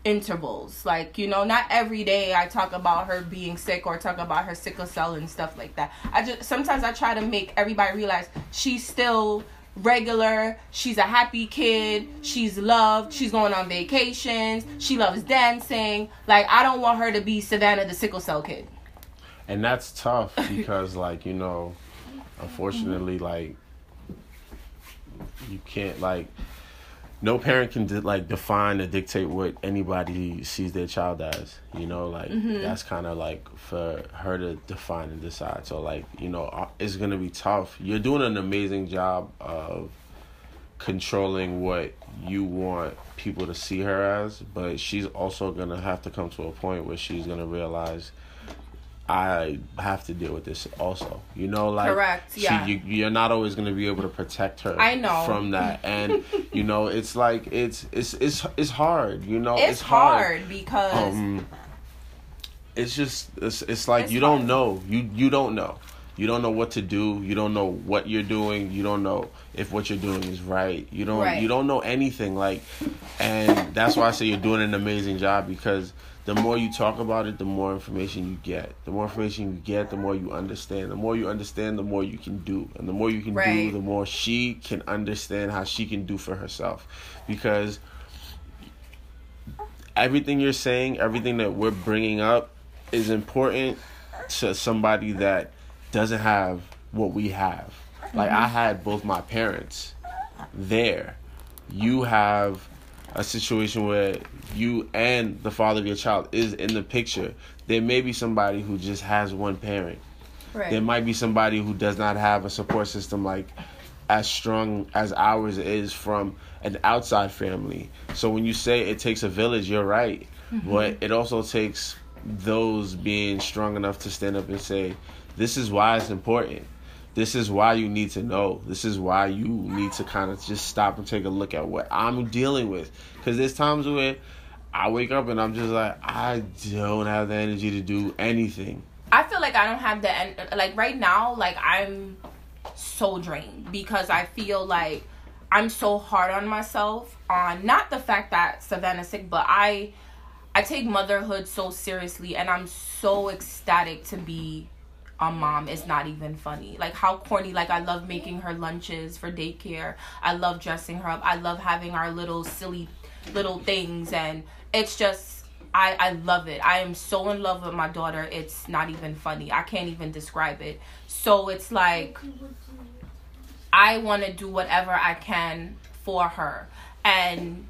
intervals. Like, you know, not every day I talk about her being sick or talk about her sickle cell and stuff like that. I just sometimes I try to make everybody realize she's still regular, she's a happy kid, she's loved, she's going on vacations, she loves dancing. Like I don't want her to be Savannah the sickle cell kid. and that's tough because like you know unfortunately like you can't like no parent can de- like define or dictate what anybody sees their child as you know? Like that's kind of like for her to define and decide. So like you know uh, it's gonna be tough. You're doing an amazing job of controlling what you want people to see her as but she's also gonna have to come to a point where she's gonna realize I have to deal with this also. You know, like Correct, yeah. She, you, you're not always gonna be able to protect her. I know. from that, and you know, it's like it's it's it's it's hard. You know, it's, hard, because Um, it's just it's it's like It's you don't hard. know. You you don't know. You don't know what to do. You don't know what you're doing. You don't know if what you're doing is right. You don't Right. you don't know anything like and that's why I say you're doing an amazing job because the more you talk about it, the more information you get. The more information you get, the more you understand. The more you understand, the more you can do. And the more you can do, the more she can understand how she can do for herself. Because everything you're saying, everything that we're bringing up is important to somebody that doesn't have what we have. Like I mm-hmm. had both my parents there. You have a situation where you and the father of your child is in the picture. There may be somebody who just has one parent. right. There might be somebody who does not have a support system like as strong as ours is from an outside family. So when you say it takes a village, you're right. Mm-hmm. But it also takes those being strong enough to stand up and say, this is why it's important. This is why you need to know. This is why you need to kind of just stop and take a look at what I'm dealing with. Because there's times where I wake up and I'm just like, I don't have the energy to do anything. I feel like I don't have the en- like right now. Like I'm so drained because I feel like I'm so hard on myself on not the fact that Savannah's sick, but I I take motherhood so seriously, and I'm so ecstatic to be a mom. It's not even funny. Like how corny. Like I love making her lunches for daycare. I love dressing her up. I love having our little silly little things, and it's just I, I love it. I am so in love with my daughter. It's not even funny. I can't even describe it. So it's like I want to do whatever I can for her. And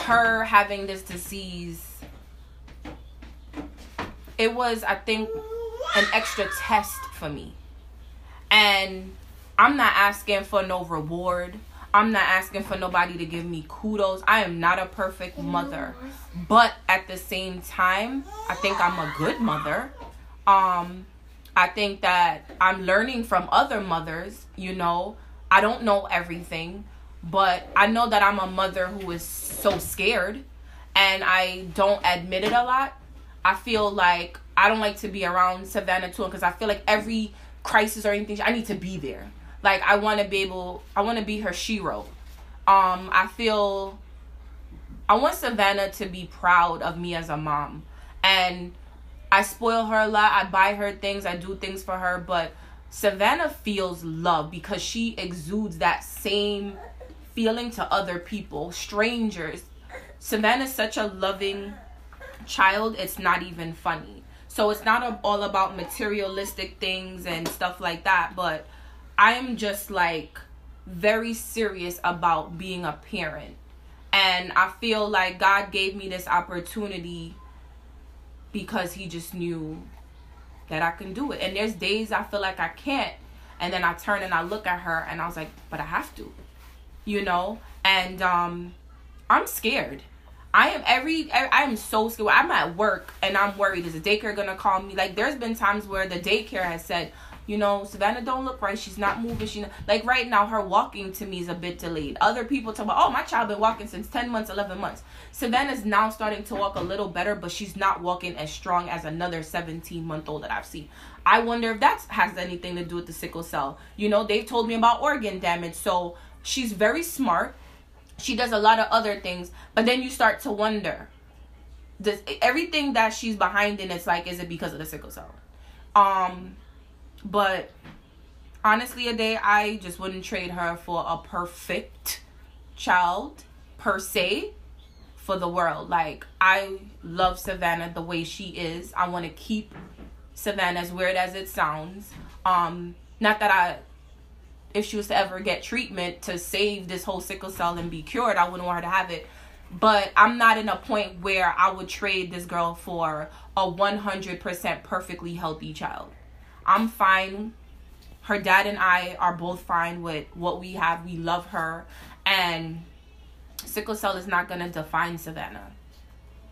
her having this disease, it was, I think, an extra test for me. And I'm not asking for no reward. I'm not asking for nobody to give me kudos. I am not a perfect mother. But at the same time, I think I'm a good mother. Um I think that I'm learning from other mothers, you know. I don't know everything, but I know that I'm a mother who is so scared and I don't admit it a lot. I feel like I don't like to be around Savannah too because I feel like every crisis or anything I need to be there. Like I want to be able I want to be her shero. Um I feel I want Savannah to be proud of me as a mom. And I spoil her a lot. I buy her things. I do things for her, but Savannah feels love because she exudes that same feeling to other people, strangers. Savannah's such a loving child, it's not even funny. So it's not a- all about materialistic things and stuff like that, but I am just like very serious about being a parent. And I feel like God gave me this opportunity because He just knew that I can do it. And there's days I feel like I can't. And then I turn and I look at her and I was like, but I have to. You know? And um I'm scared. I am every I am so scared. I'm at work and I'm worried. Is the daycare gonna call me? Like there's been times where the daycare has said, you know, Savannah don't look right. She's not moving. She like right now her walking to me is a bit delayed. Other people talk about, oh my child been walking since ten months, eleven months. Savannah's now starting to walk a little better, but she's not walking as strong as another seventeen month old that I've seen. I wonder if that has anything to do with the sickle cell. You know, they've told me about organ damage, so she's very smart she does a lot of other things but then you start to wonder does everything that she's behind in it's like is it because of the sickle cell? Um but honestly a day i just wouldn't trade her for a perfect child per se for the world. Like i love savannah the way she is. I want to keep savannah as weird as it sounds. Um not that i if she was to ever get treatment to save this whole sickle cell and be cured, I wouldn't want her to have it. But I'm not in a point where I would trade this girl for a 100% perfectly healthy child. I'm fine. Her dad and I are both fine with what we have. We love her. And sickle cell is not going to define Savannah.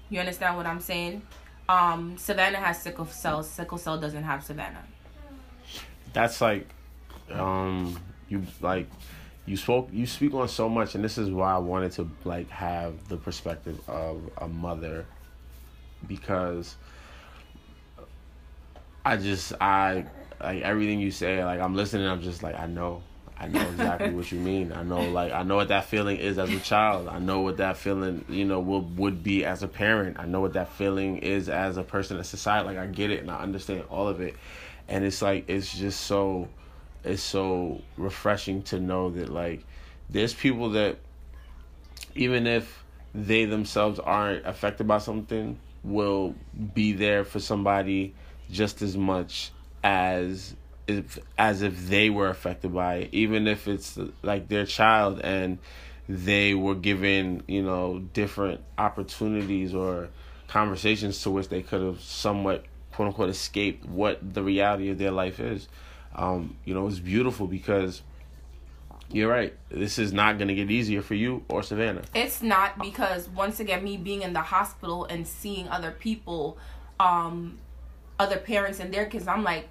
You understand what I'm saying? Um, Savannah has sickle cell. Sickle cell doesn't have Savannah. That's like, um, you like, you spoke, you speak on so much, and this is why I wanted to like have the perspective of a mother, because I just I like everything you say. Like I'm listening, I'm just like I know. I know exactly what you mean. I know, like, I know what that feeling is as a child. I know what that feeling, you know, would would be as a parent. I know what that feeling is as a person in society. Like, I get it and I understand all of it, and it's like it's just so, it's so refreshing to know that like, there's people that, even if they themselves aren't affected by something, will be there for somebody just as much as if as if they were affected by it, even if it's like their child and they were given, you know, different opportunities or conversations to which they could have somewhat quote unquote escaped what the reality of their life is. Um, you know, it's beautiful because you're right. This is not going to get easier for you or Savannah. It's not because once again, me being in the hospital and seeing other people, um, other parents and their kids, I'm like,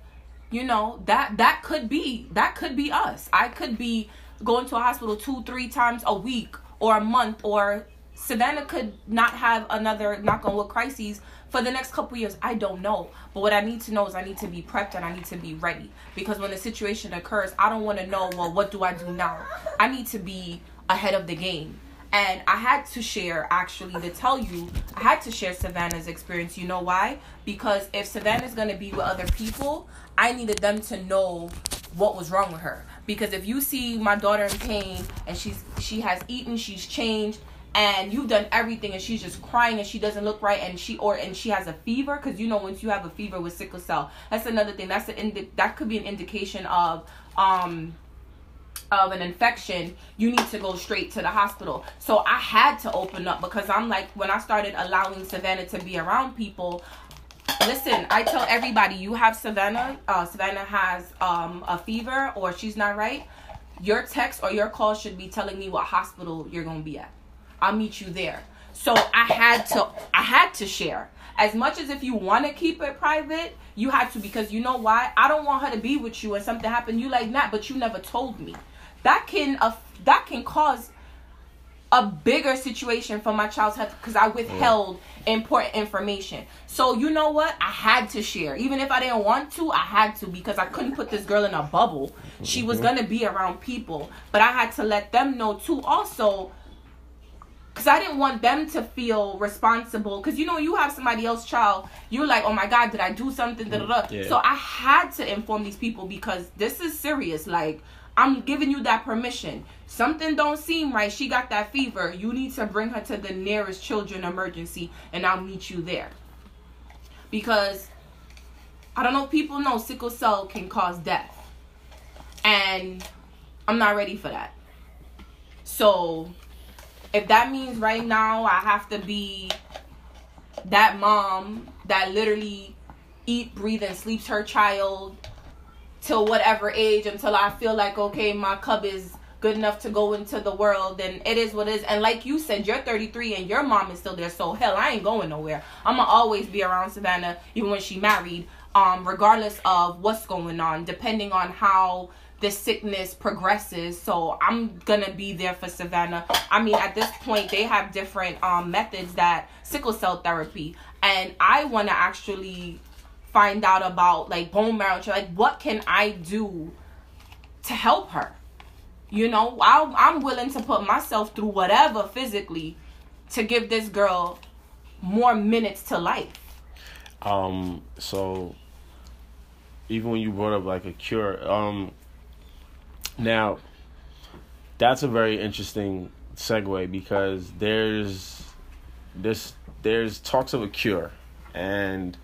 you know that that could be that could be us i could be going to a hospital two three times a week or a month or savannah could not have another knock on wood crises for the next couple years i don't know but what i need to know is i need to be prepped and i need to be ready because when the situation occurs i don't want to know well what do i do now i need to be ahead of the game and I had to share, actually, to tell you, I had to share Savannah's experience. You know why? Because if Savannah's going to be with other people, I needed them to know what was wrong with her. Because if you see my daughter in pain and she's she has eaten, she's changed, and you've done everything and she's just crying and she doesn't look right and she or and she has a fever because you know once you have a fever with sickle cell that's another thing that's an indi- that could be an indication of um of an infection, you need to go straight to the hospital. So I had to open up because I'm like, when I started allowing Savannah to be around people, listen, I tell everybody, you have Savannah, uh, Savannah has um, a fever or she's not right. Your text or your call should be telling me what hospital you're gonna be at. I'll meet you there. So I had to, I had to share as much as if you want to keep it private, you had to because you know why? I don't want her to be with you and something happened. You like that, but you never told me that can uh, that can cause a bigger situation for my child's health because I withheld yeah. important information. So you know what? I had to share. Even if I didn't want to, I had to because I couldn't put this girl in a bubble. She was gonna be around people. But I had to let them know too also because I didn't want them to feel responsible. Because you know, you have somebody else child, you're like, oh my god, did I do something? Yeah. So I had to inform these people because this is serious. Like I'm giving you that permission. Something don't seem right. She got that fever. You need to bring her to the nearest children emergency and I'll meet you there. Because I don't know if people know sickle cell can cause death. And I'm not ready for that. So if that means right now I have to be that mom that literally eat, breathe, and sleeps her child till whatever age until I feel like okay, my cub is good enough to go into the world then it is what it is. And like you said, you're 33 and your mom is still there. So hell, I ain't going nowhere. I'm gonna always be around Savannah even when she married, um, regardless of what's going on, depending on how the sickness progresses. So I'm gonna be there for Savannah. I mean, at this point, they have different um methods that sickle cell therapy, and I want to actually find out about like bone marrow like what can i do to help her you know i i'm willing to put myself through whatever physically to give this girl more minutes to life um so even when you brought up like a cure um now that's a very interesting segue because there's this there's talks of a cure and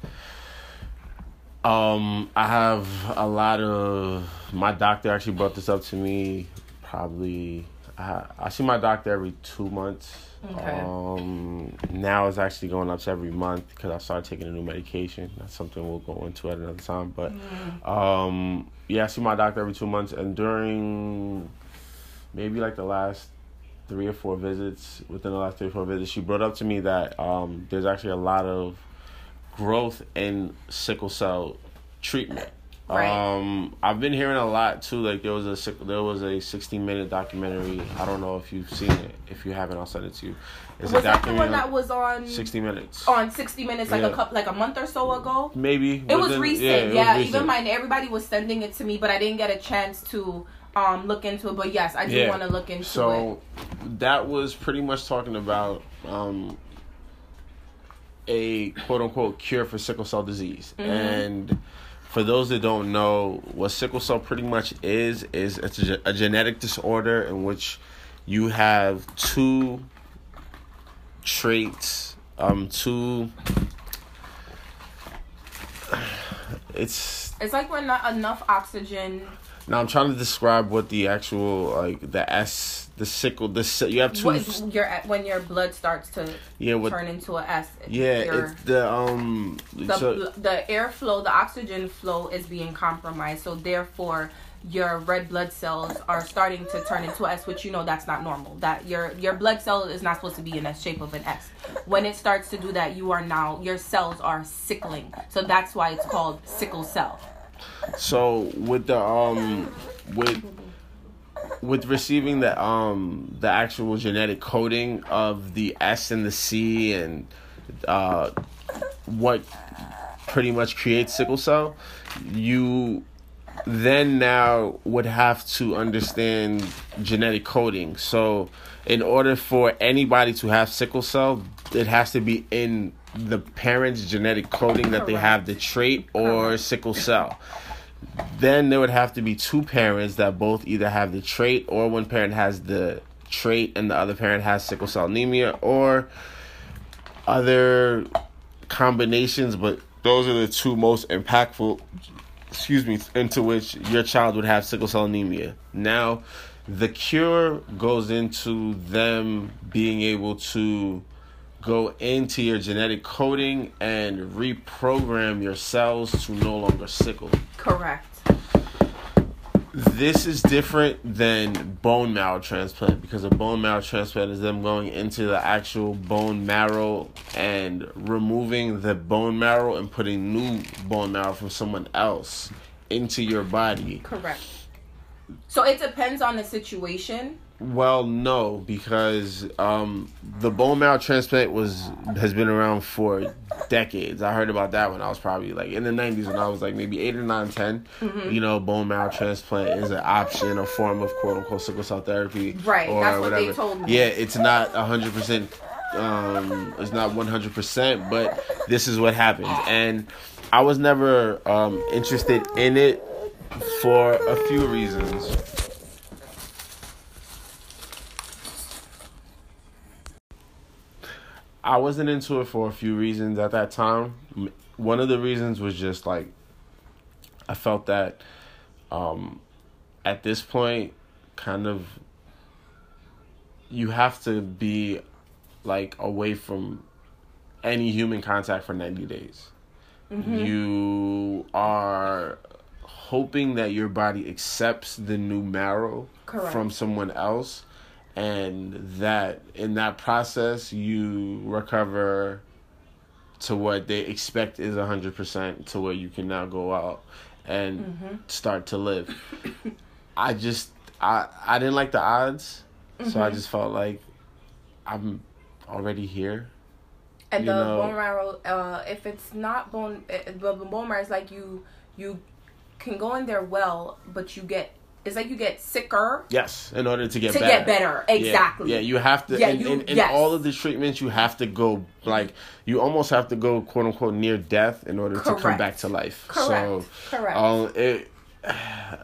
um, I have a lot of my doctor actually brought this up to me. Probably, I, I see my doctor every two months. Okay. Um, now it's actually going up to every month because I started taking a new medication. That's something we'll go into at another time. But, mm. um, yeah, I see my doctor every two months, and during maybe like the last three or four visits, within the last three or four visits, she brought up to me that um, there's actually a lot of growth in sickle cell treatment. Right. Um, I've been hearing a lot too. Like there was a there was a 16 minute documentary. I don't know if you've seen it. If you haven't, I'll send it to you. It's Was a that the one that was on 60 minutes. on 60 Minutes like Yeah. a couple like a month or so ago? Maybe. It was recent, it yeah. was Even recent. mine, everybody was sending it to me, but I didn't get a chance to um look into it. But yes, I do Yeah. want to look into it. So that was pretty much talking about um, a quote unquote cure for sickle cell disease. Mm-hmm. And for those that don't know, what sickle cell pretty much is is it's a, a genetic disorder in which you have two traits, um, two. It's It's like when not enough oxygen. now I'm trying to describe what the actual like the S the sickle the you have two What, your when your blood starts to yeah what turn into a S. yeah your- it's the um the so, the airflow, the oxygen flow is being compromised. So therefore, your red blood cells are starting to turn into S, which you know that's not normal. That your your blood cell is not supposed to be in the shape of an S. When it starts to do that, you are now your cells are sickling. So that's why it's called sickle cell. so with the um with with receiving the um the actual genetic coding of the S and the C and uh what pretty much creates sickle cell you then now would have to understand genetic coding. So in order for anybody to have sickle cell it has to be in the parents genetic coding that they have the trait or sickle cell then there would have to be two parents that both either have the trait or one parent has the trait and the other parent has sickle cell anemia or other combinations but those are the two most impactful excuse me into which your child would have sickle cell anemia. Now the cure goes into them being able to go into your genetic coding and reprogram your cells to no longer sickle Correct. this is different than bone marrow transplant because a bone marrow transplant is them going into the actual bone marrow and removing the bone marrow and putting new bone marrow from someone else into your body. Correct. So it depends on the situation. Well, no, because um, the bone marrow transplant was has been around for decades. I heard about that when I was probably like in the nineties when I was like maybe eight or nine, 10. Mm-hmm. You know, bone marrow transplant is an option, a form of quote unquote sickle cell therapy. Right, that's what they told me. Yeah, it's not hundred percent. Um, it's not one hundred percent, but this is what happens, and I was never um interested in it for a few reasons. I wasn't into it for a few reasons at that time. One of the reasons was just like I felt that um at this point kind of you have to be like away from any human contact for 90 days. You are hoping that your body accepts the new marrow Correct. from someone else and that in that process you recover to what they expect is 100% to where you can now go out and start to live. I just i i didn't like the odds so i just felt like i'm already here. And the know- bone marrow, uh, if it's not bone, uh, the bone marrow is like you, you can go in there well, but you get, it's like you get sicker yes in order to get to better. get better. Exactly. Yeah, you have to. Yeah, in, you- in, in yes. all of the treatments, you have to go like you almost have to go quote unquote near death in order to come back to life. Correct. So, Correct. um, it,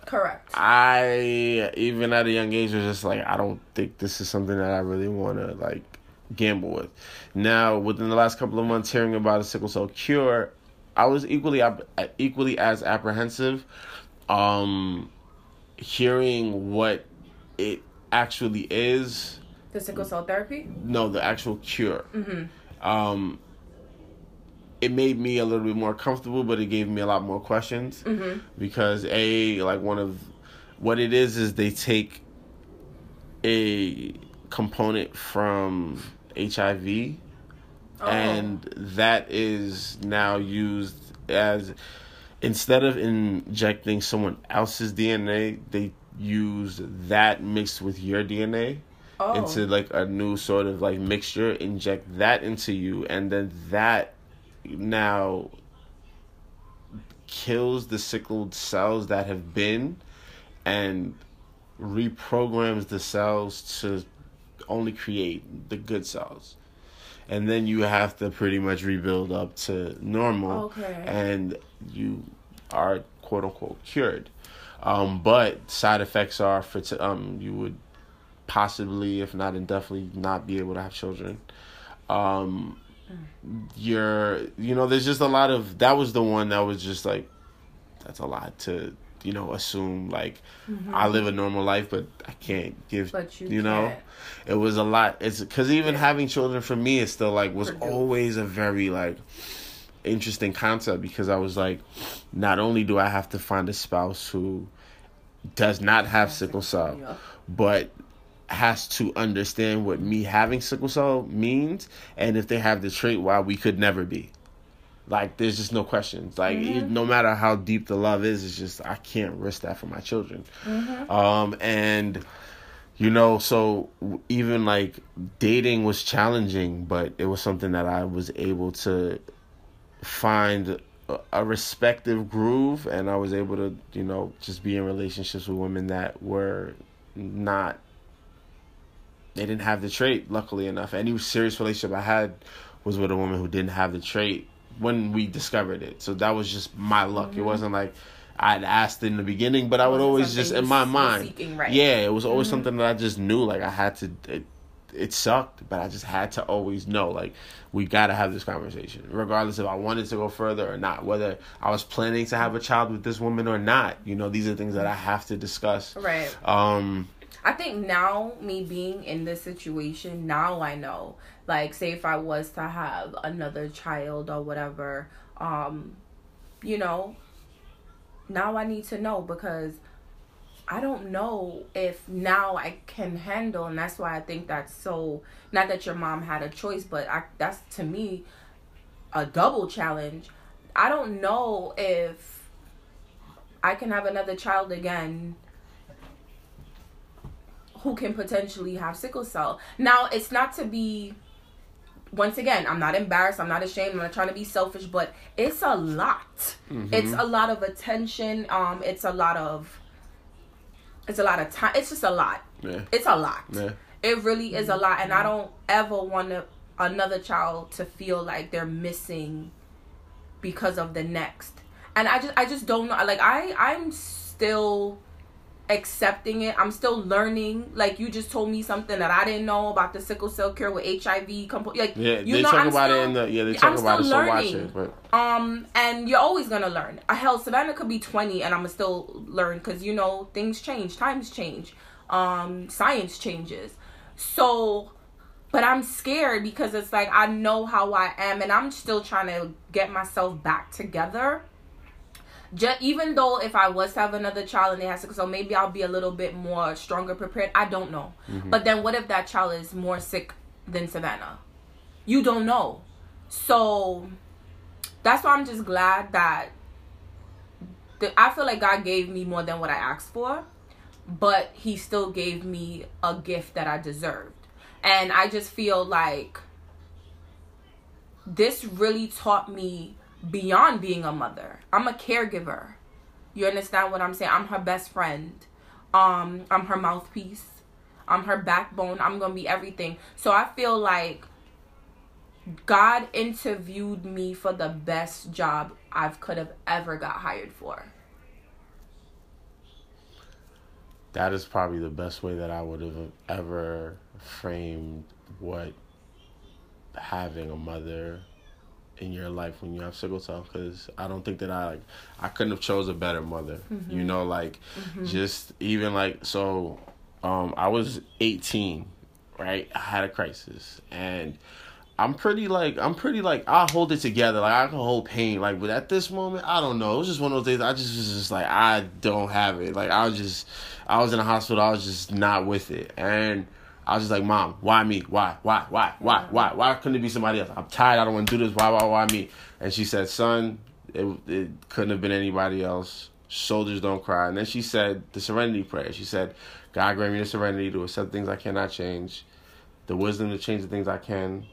Correct. I even at a young age was just like I don't think this is something that I really want to like gamble with. Now, within the last couple of months, hearing about a sickle cell cure, I was equally equally as apprehensive. Um, hearing what it actually is The sickle cell therapy. no the actual cure Mhm. um it made me a little bit more comfortable but it gave me a lot more questions Mhm. because a like one of what it is is they take a component from hiv oh. and that is now used as instead of injecting someone else's DNA, they use that mixed with your DNA oh. into like a new sort of like mixture, inject that into you, and then that now kills the sickled cells that have been and reprograms the cells to only create the good cells and then you have to pretty much rebuild up to normal okay. and you are quote unquote cured. Um, but side effects are for t- um, you would possibly if not indefinitely not be able to have children. Um, you're you know there's just a lot of that was the one that was just like that's a lot to you know assume like mm-hmm. I live a normal life but I can't give but you, you know? it was a lot. It's because even yeah. having children for me it's still like was always a very like interesting concept because I was like not only do I have to find a spouse who does not have sickle cell but has to understand what me having sickle cell means and if they have the trait why we could never be like there's just no questions like mm-hmm. no matter how deep the love is it's just i can't risk that for my children mm-hmm. um and you know so even like dating was challenging but it was something that i was able to find a, a respective groove and i was able to you know just be in relationships with women that were not they didn't have the trait. Luckily enough, any serious relationship I had was with a woman who didn't have the trait when we discovered it. So that was just my luck. Mm-hmm. It wasn't like I'd asked in the beginning, but I would always just in my mind, right? yeah, it was always mm-hmm. something that I just knew. Like I had to. It, sucked, but I just had to always know, like, we gotta have this conversation, regardless if I wanted to go further or not. Whether I was planning to have a child with this woman or not, you know, these are things that I have to discuss. Right. Um, I think now, me being in this situation, now I know. Like, say if I was to have another child or whatever, um, you know, now I need to know because I don't know if now I can handle, and that's why I think that's so. Not that your mom had a choice, but I, that's to me a double challenge. I don't know if I can have another child again who can potentially have sickle cell. Now, it's not to be once again, I'm not embarrassed, I'm not ashamed, I'm not trying to be selfish, but it's a lot. Mm-hmm. It's a lot of attention, um it's a lot of it's a lot of time. It's just a lot. Yeah. It's a lot. Yeah. It really is a lot and I don't ever want to another child to feel like they're missing because of the next. And I just I just don't know like I I'm still accepting it. I'm still learning. Like you just told me something that I didn't know about the sickle cell cure with HIV. Compo- like yeah, you they know, talk I'm about still, it in the yeah they talk I'm about it. So watch it. But um, and you're always gonna learn. Uh, hell, Savannah could be 20 and I'm gonna still learn because you know things change, times change, um, science changes. So. But I'm scared because it's like I know how I am and I'm still trying to get myself back together just even though if I was to have another child and they have sickle so maybe I'll be a little bit more stronger prepared. I don't know. Mm-hmm. But then what if that child is more sick than Savannah? You don't know. So that's why I'm just glad that the, I feel like God gave me more than what I asked for, but He still gave me a gift that I deserved. And I just feel like this really taught me beyond being a mother. I'm a caregiver. You understand what I'm saying? I'm her best friend. Um, I'm her mouthpiece. I'm her backbone. I'm gonna be everything. So I feel like God interviewed me for the best job I've could have ever got hired for. That is probably the best way that I would have ever framed what having a mother in your life when you have sickle cell because i don't think that i like i couldn't have chose a better mother mm-hmm. you know like mm-hmm. just even like so um i was 18 right? I had a crisis and i'm pretty like i'm pretty like i hold it together. Like i can hold pain like but at this moment i don't know. It was just one of those days i just was just like i don't have it. Like i was just i was in the hospital i was just not with it. And I was just like, Mom, why me? Why? Why? Why? Why? Why? Why couldn't it be somebody else? I'm tired. I don't want to do this. Why? Why? Why me? And she said, Son, it it couldn't have been anybody else. Soldiers don't cry. And then she said the Serenity Prayer. She said, God grant me the serenity to accept things I cannot change, the wisdom to change the things I can,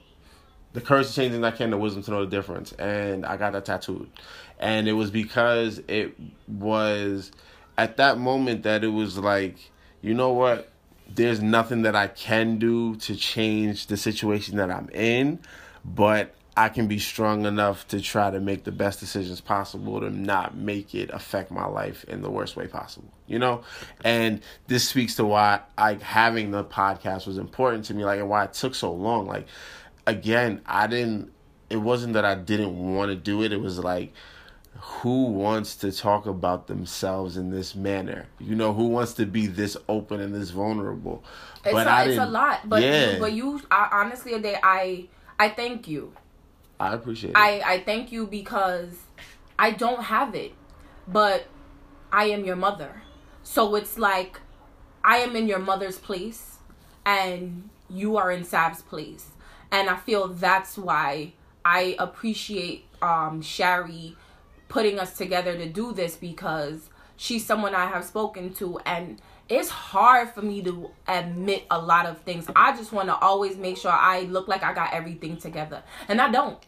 the courage to change things I can, the wisdom to know the difference. And I got that tattooed. And it was because it was at that moment that it was like, you know what? There's nothing that I can do to change the situation that I'm in, but I can be strong enough to try to make the best decisions possible to not make it affect my life in the worst way possible. You know? And this speaks to why I having the podcast was important to me, like and why it took so long. Like again, I didn't it wasn't that I didn't want to do it. It was like who wants to talk about themselves in this manner? You know, who wants to be this open and this vulnerable? It's, but a, I it's a lot. But yeah. you, but you I, honestly, I I thank you. I appreciate it. I I thank you because I don't have it, but I am your mother. So it's like I am in your mother's place, and you are in Sav's place, and I feel that's why I appreciate um Shari putting us together to do this because she's someone I have spoken to and it's hard for me to admit a lot of things. I just want to always make sure I look like I got everything together. And I don't.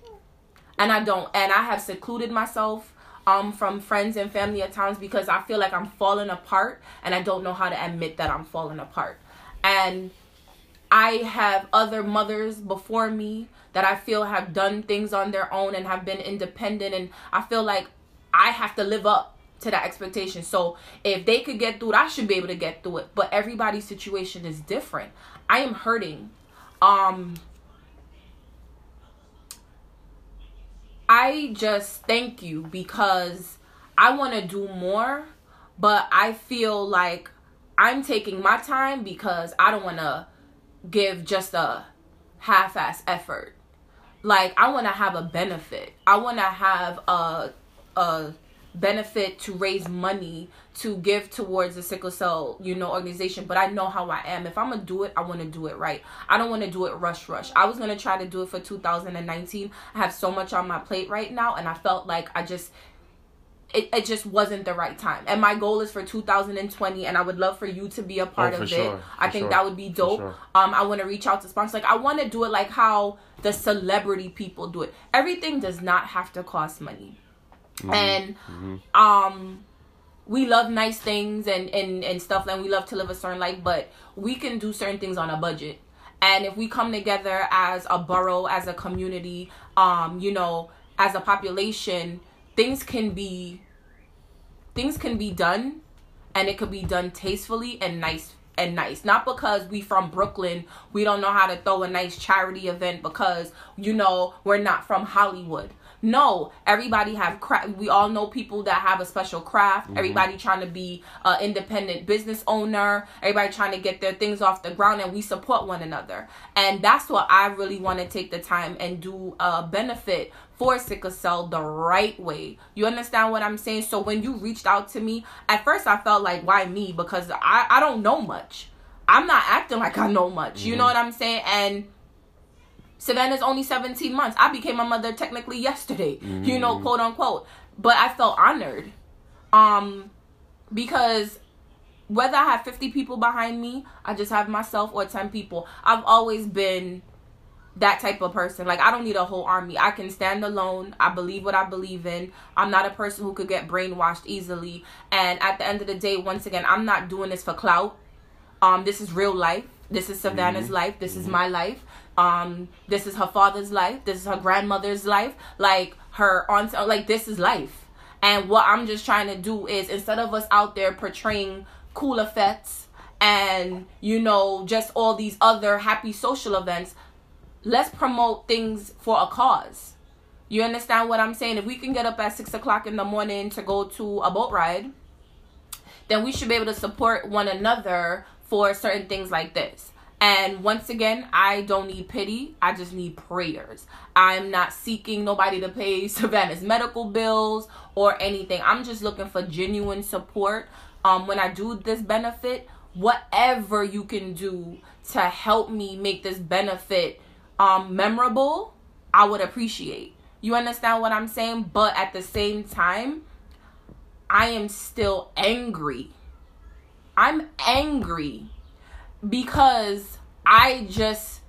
And I don't. And I have secluded myself um from friends and family at times because I feel like I'm falling apart and I don't know how to admit that I'm falling apart. And I have other mothers before me that I feel have done things on their own and have been independent and I feel like I have to live up to that expectation. So if they could get through it, I should be able to get through it. But everybody's situation is different. I am hurting. Um I just thank you because I want to do more, but I feel like I'm taking my time because I don't want to give just a half-ass effort like I want to have a benefit. I want to have a a benefit to raise money to give towards the sickle cell you know organization but i know how i am. If i'm gonna do it i want to do it right. I don't want to do it rush rush. I was gonna try to do it for 2019 i have so much on my plate right now and i felt like i just it, it just wasn't the right time. And my goal is for 2020 and I would love for you to be a part oh, of sure. it. I think sure. that would be dope. Sure. Um I want to reach out to sponsors. Like I want to do it like how the celebrity people do it. Everything does not have to cost money. Mm-hmm. And mm-hmm. um we love nice things and, and and stuff and we love to live a certain life, but we can do certain things on a budget. And if we come together as a borough, as a community, um, you know, as a population, things can be things can be done and it could be done tastefully and nice and nice. Not because we from Brooklyn, we don't know how to throw a nice charity event because you know we're not from Hollywood. No, everybody have craft. We all know people that have a special craft. Mm-hmm. Everybody trying to be an independent business owner. Everybody trying to get their things off the ground, and we support one another. And that's what I really want to take the time and do a benefit for sickle cell the right way. You understand what I'm saying? So when you reached out to me, at first I felt like, why me? Because I I don't know much. I'm not acting like I know much. Mm-hmm. You know mm-hmm. what I'm saying? And Savannah's only 17 months. I became a mother technically yesterday, mm-hmm. you know, mm-hmm. quote unquote. But I felt honored. Um because whether I have 50 people behind me, I just have myself or 10 people. I've always been that type of person. Like I don't need a whole army. I can stand alone. I believe what I believe in. I'm not a person who could get brainwashed easily. And at the end of the day, once again, I'm not doing this for clout. Um this is real life. This is Savannah's mm-hmm. life. This mm-hmm. is my life um this is her father's life this is her grandmother's life like her aunt like this is life and what i'm just trying to do is instead of us out there portraying cool effects and you know just all these other happy social events let's promote things for a cause you understand what i'm saying if we can get up at six o'clock in the morning to go to a boat ride then we should be able to support one another for certain things like this and once again, I don't need pity. I just need prayers. I'm not seeking nobody to pay Savannah's medical bills or anything. I'm just looking for genuine support. Um, when I do this benefit, whatever you can do to help me make this benefit um memorable, I would appreciate. You understand what I'm saying? But at the same time, I am still angry. I'm angry because I just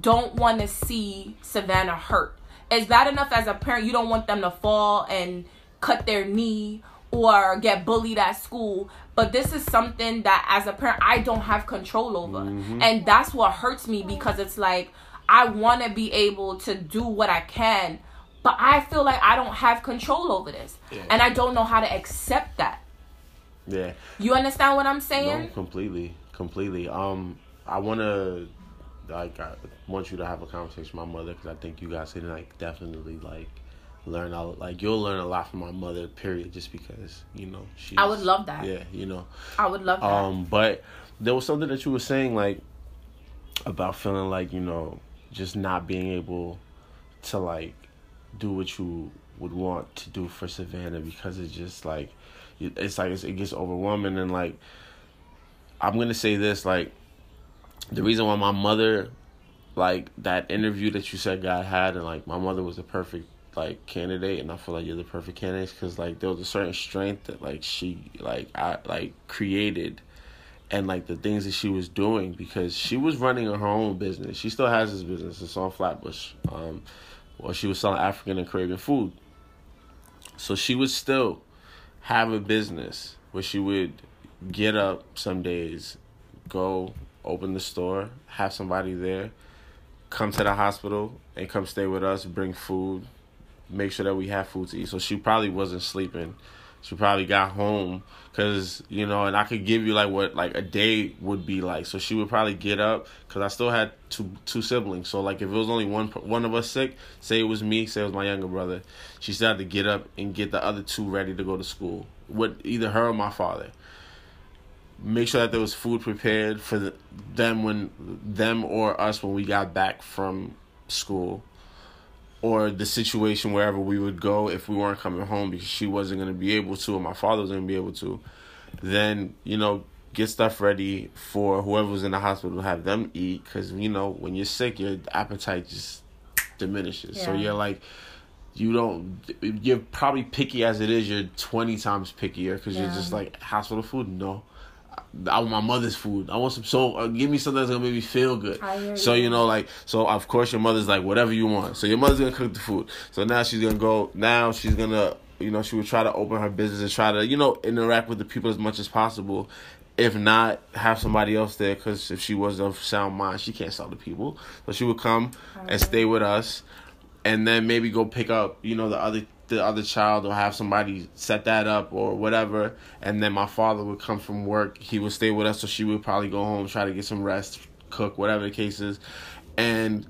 don't want to see Savannah hurt. It's bad enough as a parent, you don't want them to fall and cut their knee or get bullied at school. But this is something that as a parent, I don't have control over. Mm-hmm. And that's what hurts me because it's like, I want to be able to do what I can, but I feel like I don't have control over this. Yeah. And I don't know how to accept that. Yeah. You understand what I'm saying? No, completely. Completely. Um I want to like I want you to have a conversation with my mother cuz I think you guys can like definitely like learn out like you'll learn a lot from my mother period just because you know she I would love that yeah you know I would love that um but there was something that you were saying like about feeling like you know just not being able to like do what you would want to do for Savannah because it's just like it's like it gets overwhelming and like I'm gonna say this like the reason why my mother like that interview that you said God had and like my mother was the perfect like candidate and I feel like you're the perfect candidate because like there was a certain strength that like she like I like created and like the things that she was doing because she was running her own business. She still has this business. It's on Flatbush. Um, well, she was selling African and Caribbean food. So she would still have a business where she would get up some days, go open the store, have somebody there, come to the hospital, and come stay with us, bring food, make sure that we have food to eat. So she probably wasn't sleeping she probably got home because you know and i could give you like what like a day would be like. So she would probably get up because i still had two two siblings. So like if it was only one one of us sick say it was me say it was my younger brother she still had to get up and get the other two ready to go to school with either her or my father. Make sure that there was food prepared for the, them when them or us when we got back from school or the situation wherever we would go if we weren't coming home because she wasn't going to be able to or my father was going to be able to then you know get stuff ready for whoever was in the hospital to have them eat because you know when you're sick your appetite just diminishes yeah. so you're like you don't you're probably picky as it is you're 20 times pickier because yeah. you're just like hospital food no I want my mother's food. I want some soul. Uh, give me something that's gonna make me feel good. So you know, like, so of course your mother's like whatever you want. So your mother's gonna cook the food. So now she's gonna go. Now she's gonna, you know, she would try to open her business and try to, you know, interact with the people as much as possible. If not, have somebody else there because if she was of sound mind, she can't sell to people. So she would come and stay with us, and then maybe go pick up, you know, the other the other child or have somebody set that up or whatever and then my father would come from work he would stay with us so she would probably go home try to get some rest cook whatever the case is and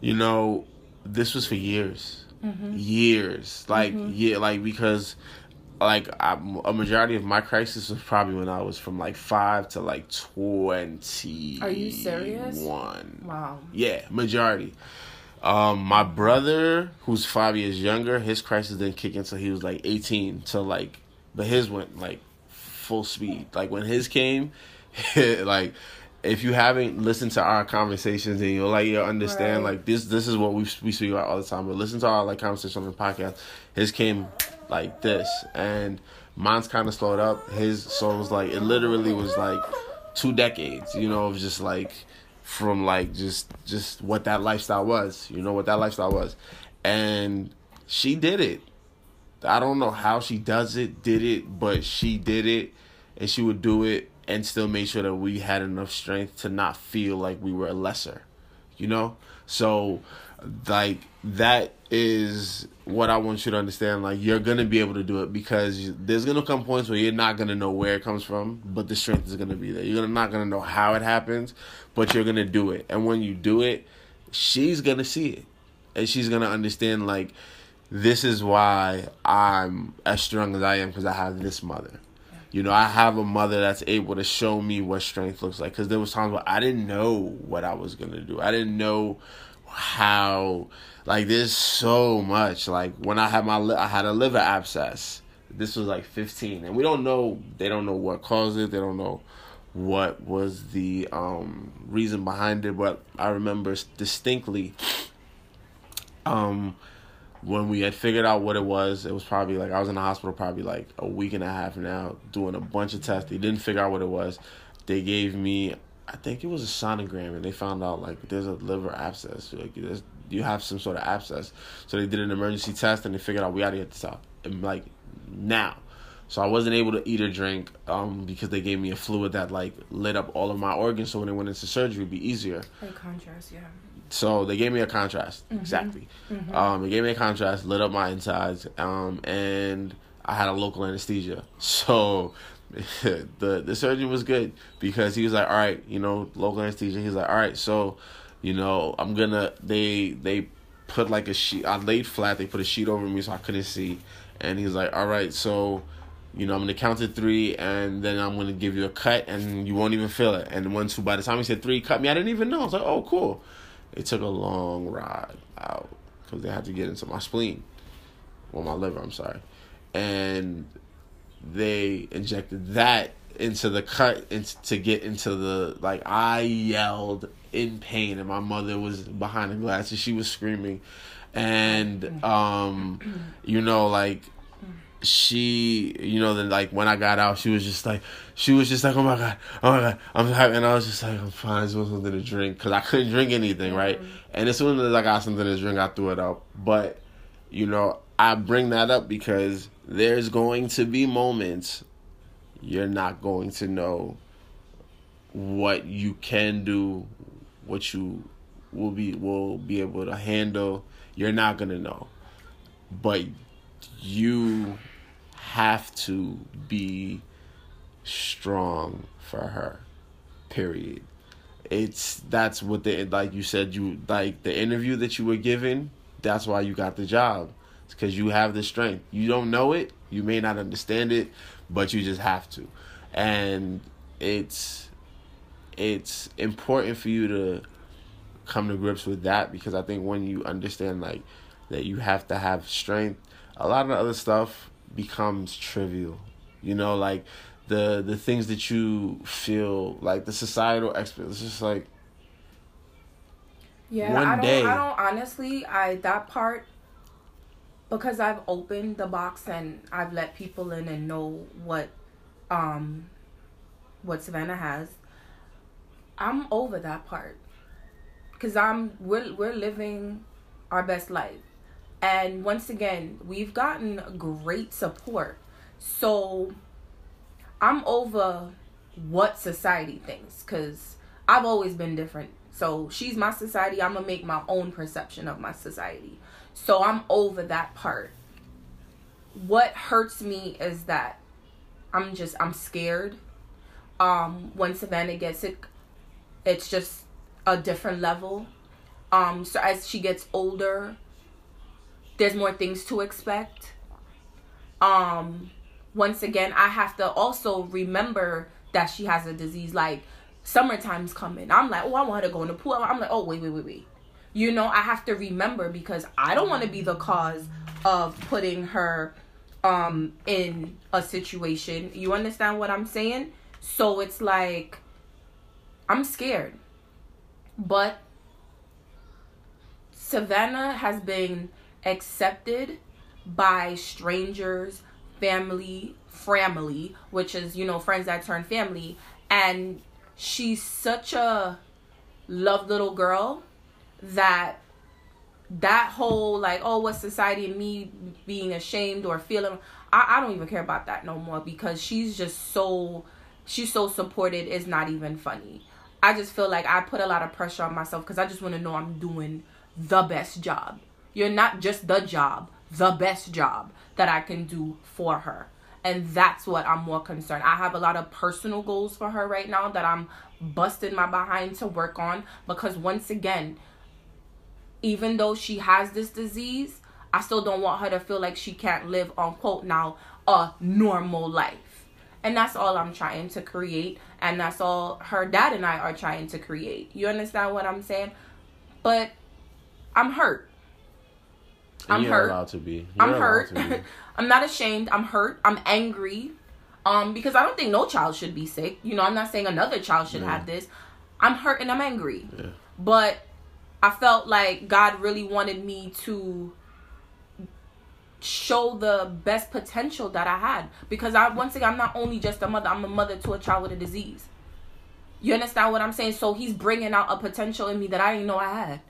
you know this was for years mm-hmm. years like mm-hmm. yeah like because like I, a majority of my crisis was probably when I was from like five to like twenty. Are you serious? One. Wow. Yeah, majority. Um, my brother, who's five years younger, his crisis didn't kick in until he was like eighteen. So like, but his went like full speed. Like when his came, like if you haven't listened to our conversations and you'll like you'll understand right. like this this is what we we speak about all the time. But listen to our like conversation on the podcast. His came like this, and mine's kind of slowed up. His so it was like it literally was like two decades. You know, of just like from like just just what that lifestyle was. You know what that lifestyle was. And she did it. I don't know how she does it, did it, but she did it and she would do it and still make sure that we had enough strength to not feel like we were a lesser. You know? So like that is what I want you to understand. Like you're gonna be able to do it because there's gonna come points where you're not gonna know where it comes from, but the strength is gonna be there. You're not gonna know how it happens, but you're gonna do it. And when you do it, she's gonna see it, and she's gonna understand like this is why I'm as strong as I am because I have this mother. You know, I have a mother that's able to show me what strength looks like. Because there was times where I didn't know what I was gonna do. I didn't know how like there's so much like when i had my i had a liver abscess this was like 15 and we don't know they don't know what caused it they don't know what was the um, reason behind it, but I remember distinctly um, when we had figured out what it was. It was probably like I was in the hospital probably like a week and a half now, doing a bunch of tests. They didn't figure out what it was. They gave me, I think it was a sonogram, and they found out like there's a liver abscess. Like there's you have some sort of abscess. So they did an emergency test, and they figured out we got to get this out, and like now. So I wasn't able to eat or drink um, because they gave me a fluid that like lit up all of my organs. So when they went into surgery, it'd be easier. Like contrast, yeah. So they gave me a contrast mm-hmm. exactly. Mm-hmm. Um, they gave me a contrast, lit up my insides, um, and I had a local anesthesia. So the the surgeon was good because he was like, all right, you know, local anesthesia. He's like, all right, so you know, I'm gonna they they put like a sheet. I laid flat. They put a sheet over me so I couldn't see, and he's like, all right, so you know, I'm gonna count to three, and then I'm gonna give you a cut, and you won't even feel it. And once, by the time he said three, cut me, I didn't even know. I was like, oh, cool. It took a long ride out because they had to get into my spleen, well, my liver. I'm sorry, and they injected that into the cut into, to get into the like. I yelled in pain, and my mother was behind the glass, and she was screaming, and um, you know, like she, you know, then like when I got out, she was just like, she was just like, oh my god, oh my god, I'm happy, and I was just like, I'm fine, I just want something to drink. Because I couldn't drink anything, right? And as soon as I got something to drink, I threw it up But, you know, I bring that up because there's going to be moments you're not going to know what you can do, what you will be will be able to handle. You're not gonna know, but you have to be strong for her. Period. It's that's what the like you said you like the interview that you were given. That's why you got the job. Because you have the strength. You don't know it. You may not understand it, but you just have to. And it's it's important for you to come to grips with that because I think when you understand like that you have to have strength, a lot of the other stuff becomes trivial. You know, like the the things that you feel like the societal expert. It's just like yeah. One I don't. Day, I don't honestly. I that part because I've opened the box and I've let people in and know what um what Savannah has. I'm over that part because I'm we're we're living our best life and once again, we've gotten great support. So I'm over what society thinks because I've always been different. So she's my society. I'm going to make my own perception of my society. So I'm over that part. What hurts me is that I'm just, I'm scared. Um, when Savannah gets it, it's just a different level. Um, so as she gets older, there's more things to expect. Um, once again, I have to also remember that she has a disease. Like summertime's coming. I'm like, oh, I want her to go in the pool. I'm like, oh, wait, wait, wait, wait. You know, I have to remember because I don't want to be the cause of putting her um in a situation. You understand what I'm saying? So it's like I'm scared. But Savannah has been accepted by strangers, family, family, which is, you know, friends that turn family. And she's such a loved little girl that that whole like oh what society and me being ashamed or feeling I, I don't even care about that no more because she's just so she's so supported it's not even funny i just feel like i put a lot of pressure on myself because i just want to know i'm doing the best job you're not just the job, the best job that I can do for her. And that's what I'm more concerned. I have a lot of personal goals for her right now that I'm busting my behind to work on because once again, even though she has this disease, I still don't want her to feel like she can't live on quote now a normal life. And that's all I'm trying to create and that's all her dad and I are trying to create. You understand what I'm saying? But I'm hurt. I'm You're hurt. allowed to be. You're I'm hurt. Be. I'm not ashamed. I'm hurt. I'm angry. Um, because I don't think no child should be sick. You know, I'm not saying another child should Yeah. have this. I'm hurt and I'm angry. Yeah. But I felt like God really wanted me to show the best potential that I had because I once again I'm not only just a mother, I'm a mother to a child with a disease. You understand what I'm saying? So he's bringing out a potential in me that I didn't know I had.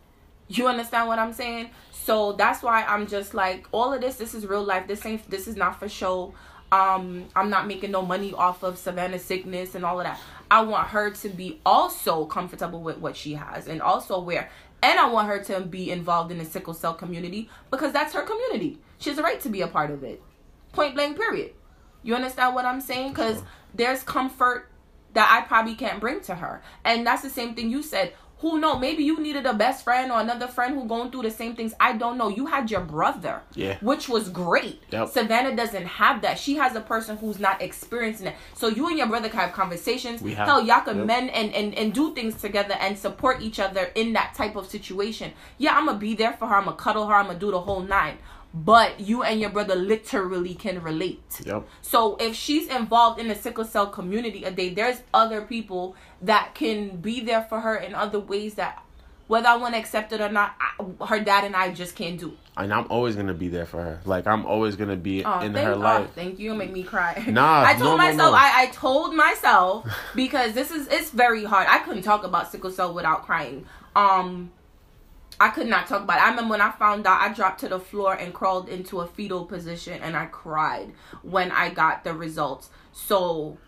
You understand what I'm saying? So that's why I'm just like all of this this is real life. This ain't this is not for show. Um I'm not making no money off of Savannah's sickness and all of that. I want her to be also comfortable with what she has and also aware. And I want her to be involved in the sickle cell community because that's her community. She has a right to be a part of it. Point blank period. You understand what I'm saying? Because there's comfort that I probably can't bring to her. And that's the same thing you said. Who know? Maybe you needed a best friend or another friend who going through the same things. I don't know. You had your brother, Yeah. which was great. Yep. Savannah doesn't have that. She has a person who's not experiencing it. So you and your brother can have conversations. We have. Hell, y'all can Yep. mend and, and and do things together and support each other in that type of situation. Yeah, I'm gonna be there for her. I'm gonna cuddle her. I'm gonna do the whole nine. But you and your brother literally can relate. Yep. So if she's involved in the sickle cell community a day, there's other people that can be there for her in other ways that, whether I want to accept it or not, I, her dad and I just can't do. And I'm always gonna be there for her. Like I'm always gonna be Oh, in her oh, life. thank you. You make me cry. Nah, I told no, no, myself. no. I, I told myself because this is it's very hard. I couldn't talk about sickle cell without crying. Um, I could not talk about it. I remember when I found out, I dropped to the floor and crawled into a fetal position, and I cried when I got the results. So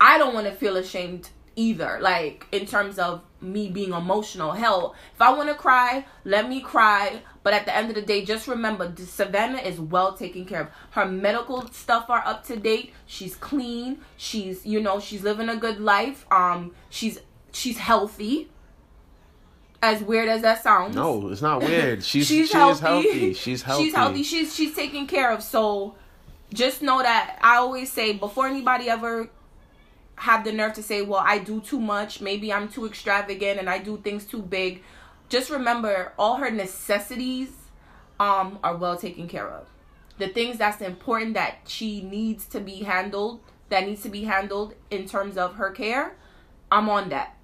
I don't want to feel ashamed either. Like in terms of me being emotional. Hell, if I want to cry, let me cry. But at the end of the day, just remember, Savannah is well taken care of. Her medical stuff are up to date. She's clean. She's you know she's living a good life. Um, she's she's healthy. As weird as that sounds. No, it's not weird. She's she's she healthy. healthy. She's healthy. She's healthy. She's she's taken care of. So just know that I always say before anybody ever have the nerve to say, "Well, I do too much. Maybe I'm too extravagant and I do things too big." Just remember, all her necessities um are well taken care of. The things that's important that she needs to be handled, that needs to be handled in terms of her care, I'm on that.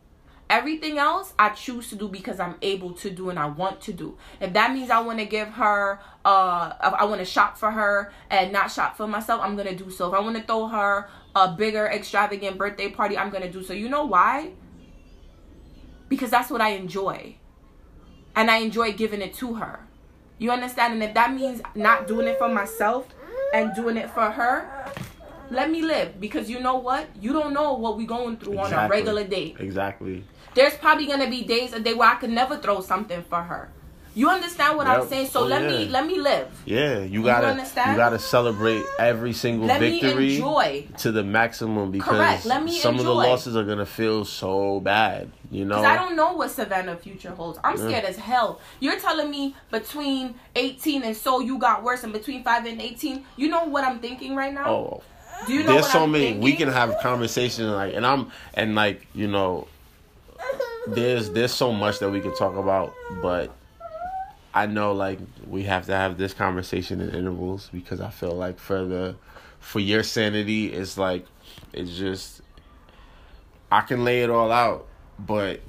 Everything else I choose to do because I'm able to do and I want to do. If that means I want to give her, uh, I want to shop for her and not shop for myself, I'm gonna do so. If I want to throw her a bigger, extravagant birthday party, I'm gonna do so. You know why? Because that's what I enjoy, and I enjoy giving it to her. You understand? And if that means not doing it for myself and doing it for her, let me live. Because you know what? You don't know what we going through on a regular day Exactly. There's probably gonna be days a day where I could never throw something for her. You understand what I'm saying? So Oh, let me let me live. Yeah, you gotta you, understand? gotta celebrate every single Let me victory enjoy. to the maximum because Correct. Let me some of the losses are gonna feel so bad. You know. Cause I don't know what Savannah future holds. I'm Yeah. scared as hell. You're telling me between 18 and so you got worse, and between five and 18, you know what I'm thinking right now? Oh, Do you know there's so I'm many thinking? we can have conversations like and i'm and like you know there's there's so much that we could talk about but i know like we have to have this conversation in intervals because i feel like for the for your sanity it's like it's just i can lay it all out but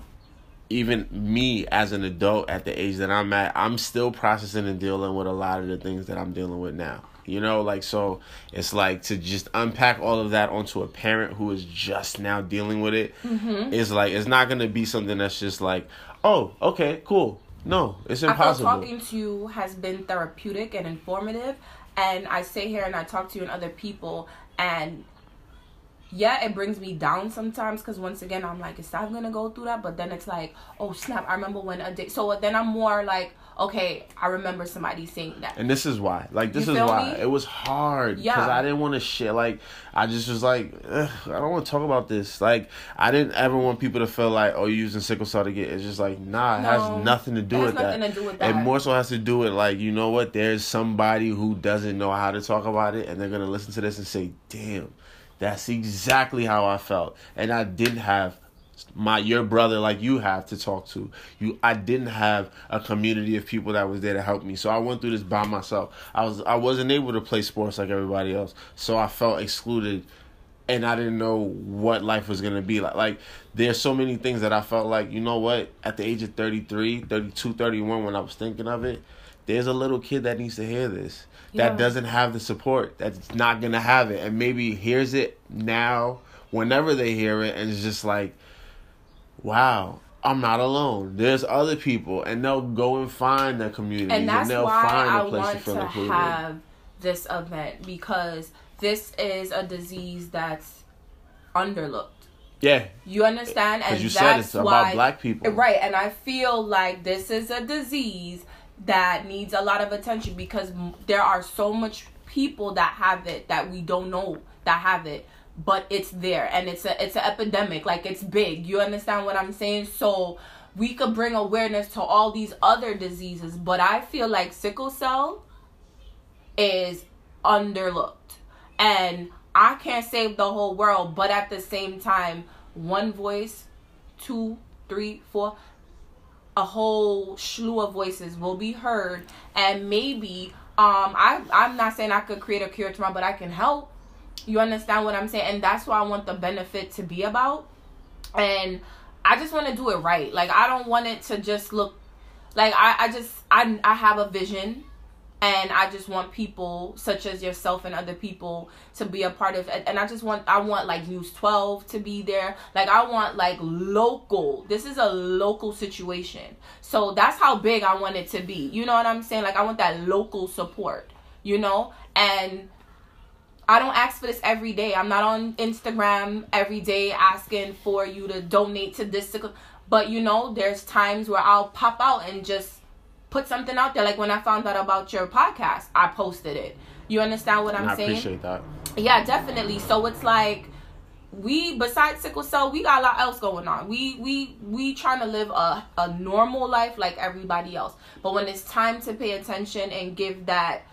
even me as an adult at the age that I'm at, I'm still processing and dealing with a lot of the things that I'm dealing with now. You know, like so it's like to just unpack all of that onto a parent who is just now dealing with it. it is like it's not gonna be something that's just like, oh, okay, cool. No, it's impossible. talking to you has been therapeutic and informative, and I sit here and I talk to you and other people, and yeah, it brings me down sometimes because once again I'm like, is that gonna go through that? But then it's like, oh snap! I remember when a day. So then I'm more like, okay, I remember somebody saying that. And this is why. Like this You is why me? it was hard because I didn't want to share. Like I just was like, I don't want to talk about this. Like I didn't ever want people to feel like, oh, you're using sickle cell to get. It's just like, nah, it No, has nothing to do it has with nothing that. to do with It more so has to do with like, you know what? There's somebody who doesn't know how to talk about it, and they're gonna listen to this and say, damn. That's exactly how I felt. And I didn't have my your brother like you have to talk to. You I didn't have a community of people that was there to help me. So I went through this by myself. I was I wasn't able to play sports like everybody else. So I felt excluded and I didn't know what life was going to be like. Like there's so many things that I felt like, you know what, at the age of 33, 32, 31 when I was thinking of it, there's a little kid that needs to hear this. Yeah. That doesn't have the support. That's not going to have it and maybe hears it now whenever they hear it and it's just like wow, I'm not alone. There's other people, and they'll go and find their community, and that's and they'll why find a place I want to, to have this event because this is a disease that's underlooked. Yeah, you understand, and you that's said it's why, about black people, right? And I feel like this is a disease that needs a lot of attention because there are so much people that have it that we don't know that have it but it's there and it's a it's an epidemic like it's big you understand what i'm saying? So we could bring awareness to all these other diseases but i feel like sickle cell is underlooked and i can't save the whole world but at the same time one voice two three four a whole slew of voices will be heard and maybe um i i'm not saying i could create a cure tomorrow but i can help you understand what I'm saying? And that's what I want the benefit to be about. And I just want to do it right. Like I don't want it to just look like I, I just I I have a vision and I just want people such as yourself and other people to be a part of it. And I just want I want like News 12 to be there. Like I want like local. This is a local situation. So that's how big I want it to be. You know what I'm saying? Like I want that local support, you know? And I don't ask for this every day. I'm not on Instagram every day asking for you to donate to this. But you know, there's times where I'll pop out and just put something out there. Like when I found out about your podcast, I posted it. You understand what I'm I saying? I appreciate that. Yeah, definitely. So it's like we besides sickle cell, we got a lot else going on. We we we trying to live a, a normal life like everybody else. But when it's time to pay attention and give that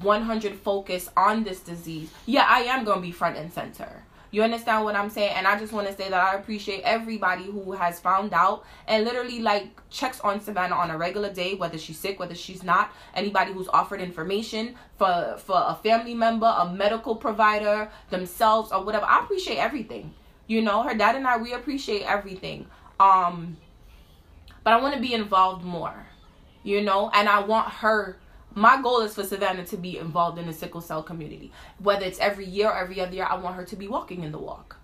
100 focus on this disease, yeah, I am going to be front and center. You understand what I'm saying? And I just want to say that I appreciate everybody who has found out and literally like checks on Savannah on a regular day, whether she's sick, whether she's not. Anybody who's offered information for for a family member, a medical provider, themselves, or whatever. I appreciate everything. You know, her dad and I we appreciate everything. Um, but I want to be involved more. You know, and I want her my goal is for Savannah to be involved in the sickle cell community. Whether it's every year or every other year, I want her to be walking in the walk.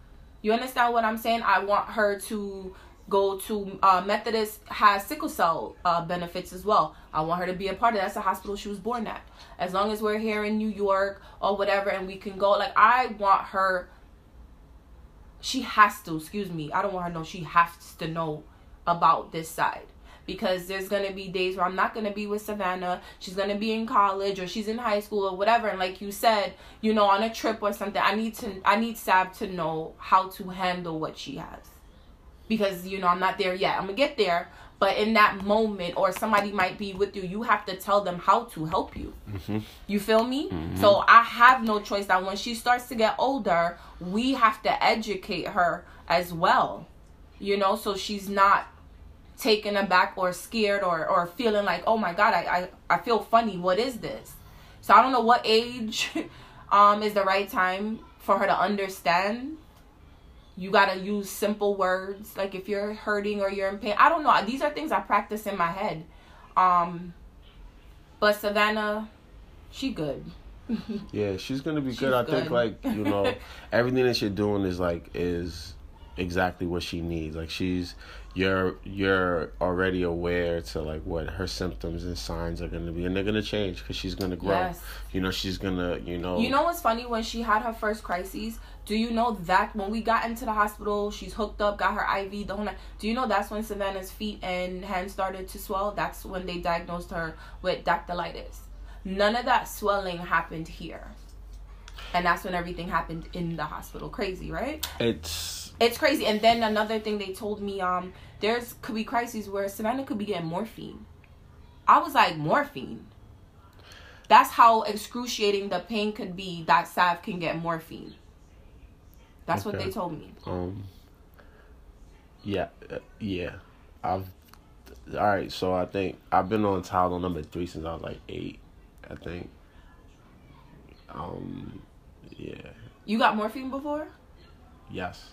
You understand what I'm saying? I want her to go to uh, Methodist has sickle cell uh, benefits as well. I want her to be a part of that. That's the hospital she was born at. As long as we're here in New York or whatever and we can go, like I want her. She has to. Excuse me. I don't want her to know. She has to know about this side because there's gonna be days where I'm not gonna be with Savannah. She's gonna be in college or she's in high school or whatever. And like you said, you know, on a trip or something, I need to I need Sab to know how to handle what she has. Because, you know, I'm not there yet. I'm gonna get there. But in that moment, or somebody might be with you, you have to tell them how to help you. Mm-hmm. You feel me? Mm-hmm. So I have no choice that when she starts to get older, we have to educate her as well. You know, so she's not taken aback or scared or, or feeling like, oh my God, I, I, I feel funny. What is this? So I don't know what age um, is the right time for her to understand. You gotta use simple words. Like if you're hurting or you're in pain. I don't know. These are things I practice in my head. Um, but Savannah, she good. yeah, she's gonna be good. I good. think like you know everything that you're doing is like is exactly what she needs. Like she's you're you're already aware to like what her symptoms and signs are going to be and they're going to change because she's going to grow. Yes. you know she's going to you know you know what's funny? When she had her first crises do you know that when we got into the hospital she's hooked up got her iv the whole night do you know that's when savannah's feet and hands started to swell? That's when they diagnosed her with dactylitis. None of that swelling happened here. And that's when everything happened in the hospital. Crazy right? It's it's crazy. And then another thing they told me um there's could be crises where Savannah could be getting morphine. I was like, morphine. That's how excruciating the pain could be that Sav can get morphine. That's okay. what they told me. Um, Yeah, uh, yeah. I've all right. So I think I've been on Tylenol number three since I was like eight. I think. Um, yeah. You got morphine before? Yes.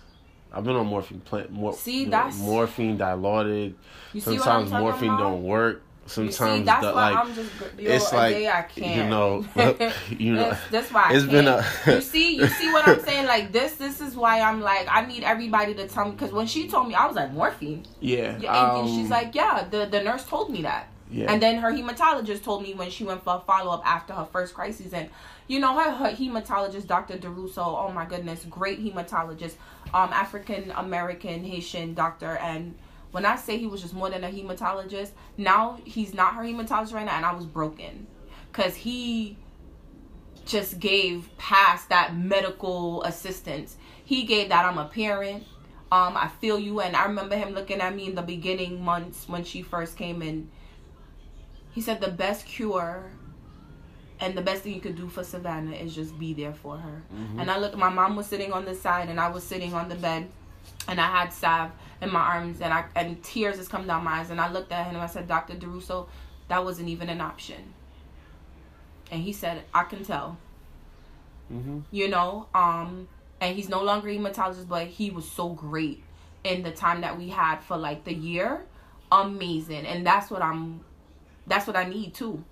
I've been on morphine plant more. See, you know, morphine dilaudid. You see what I'm Sometimes morphine about? don't work. Sometimes see, that's the, like just yo, it's like, you can't. know, you know, that's, that's why I it's been a- you see, you see what I'm saying? Like this, this is why I'm like I need everybody to tell me because when she told me, I was like morphine. yeah. Yeah, and um, she's like, yeah, the the nurse told me that. yeah. And then her hematologist told me when she went for a follow up after her first crisis. And, you know, her, her hematologist, Dr. DeRusso, oh my goodness, great hematologist, um, African American Haitian doctor. And when I say he was just more than a hematologist, now he's not her hematologist right now. And I was broken because he just gave past that medical assistance. He gave that I'm a parent. Um, I feel you, and I remember him looking at me in the beginning months when she first came in. He said the best cure and the best thing you could do for Savannah is just be there for her. And I looked, my mom was sitting on the side, and I was sitting on the bed, and I had Sav in my arms, and I and tears just come down my eyes, and I looked at him and I said, Doctor Derusso, that wasn't even an option. And he said, I can tell. Hmm you know um and he's no longer a hematologist but he was so great in the time that we had for like the year. Amazing. And that's what i'm that's what i need too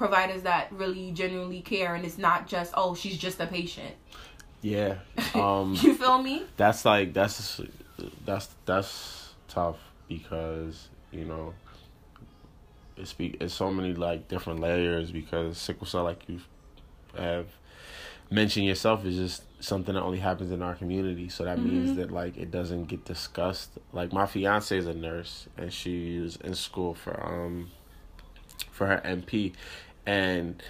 providers that really genuinely care and it's not just oh she's just a patient Yeah. Um. you feel me that's like that's that's that's tough because you know it's be it's so many like different layers because sickle cell like you have mentioned yourself is just something that only happens in our community so that means that like it doesn't get discussed like my fiance is a nurse and she's in school for um for her NP and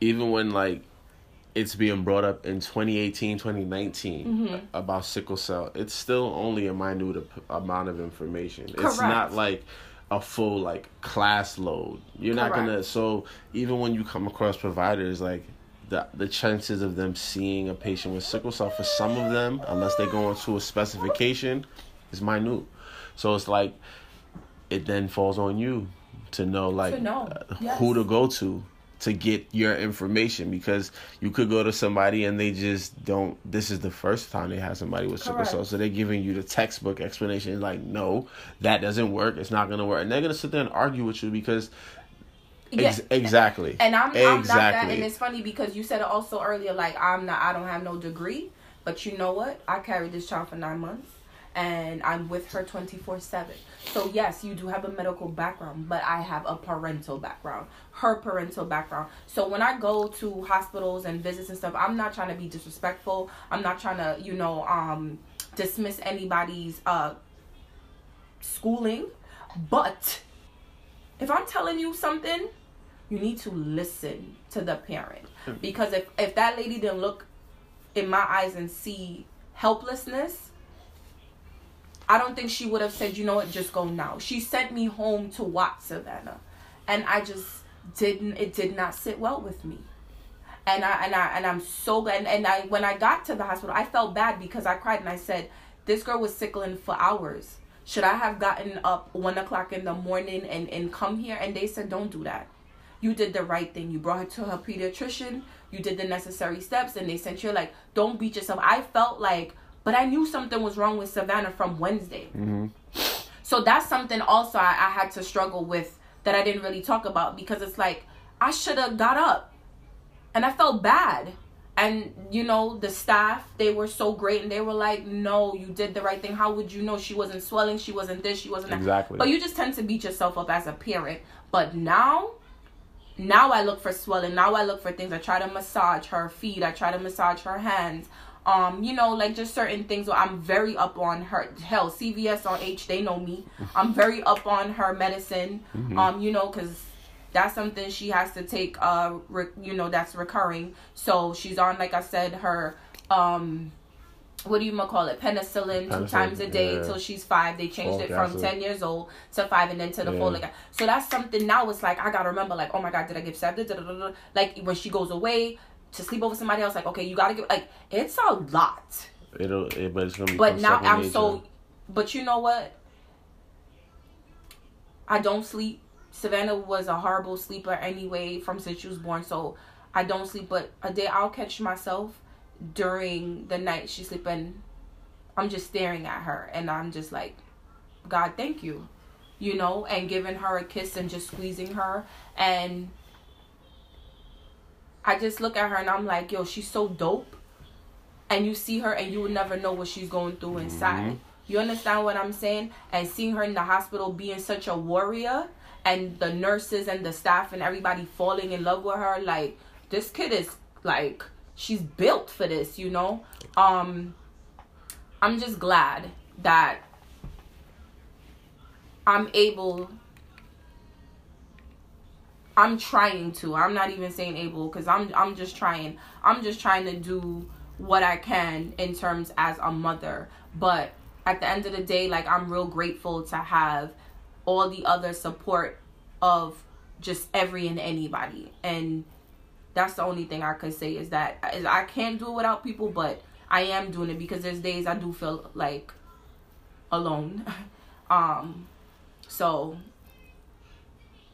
even when like it's being brought up in 2018 2019 mm-hmm. about sickle cell it's still only a minute amount of information. It's not like a full like class load. You're not gonna so even when you come across providers like the the chances of them seeing a patient with sickle cell for some of them unless they go into a specification is minute. So it's like it then falls on you to know like know, uh, yes. who to go to to get your information because you could go to somebody and they just don't this is the first time they have somebody with sickle cell so they're giving you the textbook explanation like no that doesn't work it's not going to work and they're going to sit there and argue with you because ex- Yeah. exactly. And I'm, I'm not that and it's funny because you said it also earlier like i'm not i don't have no degree but you know what? I carried this child for nine months and i'm with her 24 7 so yes you do have a medical background but i have a parental background her parental background. So when i go to hospitals and visits and stuff i'm not trying to be disrespectful. I'm not trying to you know um dismiss anybody's uh schooling. But if i'm telling you something you need to listen to the parent. Because if if that lady didn't look in my eyes and see helplessness i don't think she would have said you know what just go now she sent me home to watch savannah and i just didn't it did not sit well with me and I and I and I'm so glad. And, and I when I got to the hospital, I felt bad because I cried and I said, "This girl was sickling for hours. Should I have gotten up one o'clock in the morning and and come here?" And they said, "Don't do that. You did the right thing. You brought her to her pediatrician. You did the necessary steps, and they sent you like, don't beat yourself." I felt like, but I knew something was wrong with Savannah from Wednesday. Mm-hmm. So that's something also I, I had to struggle with that I didn't really talk about because it's like I should have got up and I felt bad. And you know, the staff, they were so great and they were like, No, you did the right thing. How would you know she wasn't swelling, she wasn't this, she wasn't that? Exactly. But you just tend to beat yourself up as a parent. But now now I look for swelling. Now I look for things. I try to massage her feet. I try to massage her hands. Um, you know, like just certain things. I'm very up on her. Hell, CVS on H, they know me. I'm very up on her medicine. Um, you know, because that's something she has to take. Uh, re- you know, that's recurring. So she's on, like I said, her um. What do you call it? Penicillin, two times a day yeah. till she's five. They changed it from acid. ten years old to five, and then to the Yeah. folic. So that's something now. It's like I gotta remember, like, oh my god, did I give da. Like when she goes away to sleep over somebody else, like, okay, you gotta give. Like it's a lot. it'll it, but it's gonna be But now I'm so but you know what? I don't sleep. Savannah was a horrible sleeper anyway from since she was born, so I don't sleep. But a day I'll catch myself during the night she's sleeping. I'm just staring at her and I'm just like, God, thank you, you know, and giving her a kiss and just squeezing her and I just look at her and I'm like, yo, she's so dope. And you see her and you would never know what she's going through inside. Mm-hmm. You understand what I'm saying? And seeing her in the hospital being such a warrior and the nurses and the staff and everybody falling in love with her, like this kid is like she's built for this, you know? Um I'm just glad that I'm able I'm trying to. I'm not even saying able cuz I'm I'm just trying. I'm just trying to do what I can in terms as a mother. But at the end of the day, like I'm real grateful to have all the other support of just every and anybody. And that's the only thing I could say is that is I can't do it without people, but I am doing it because there's days I do feel like alone. um so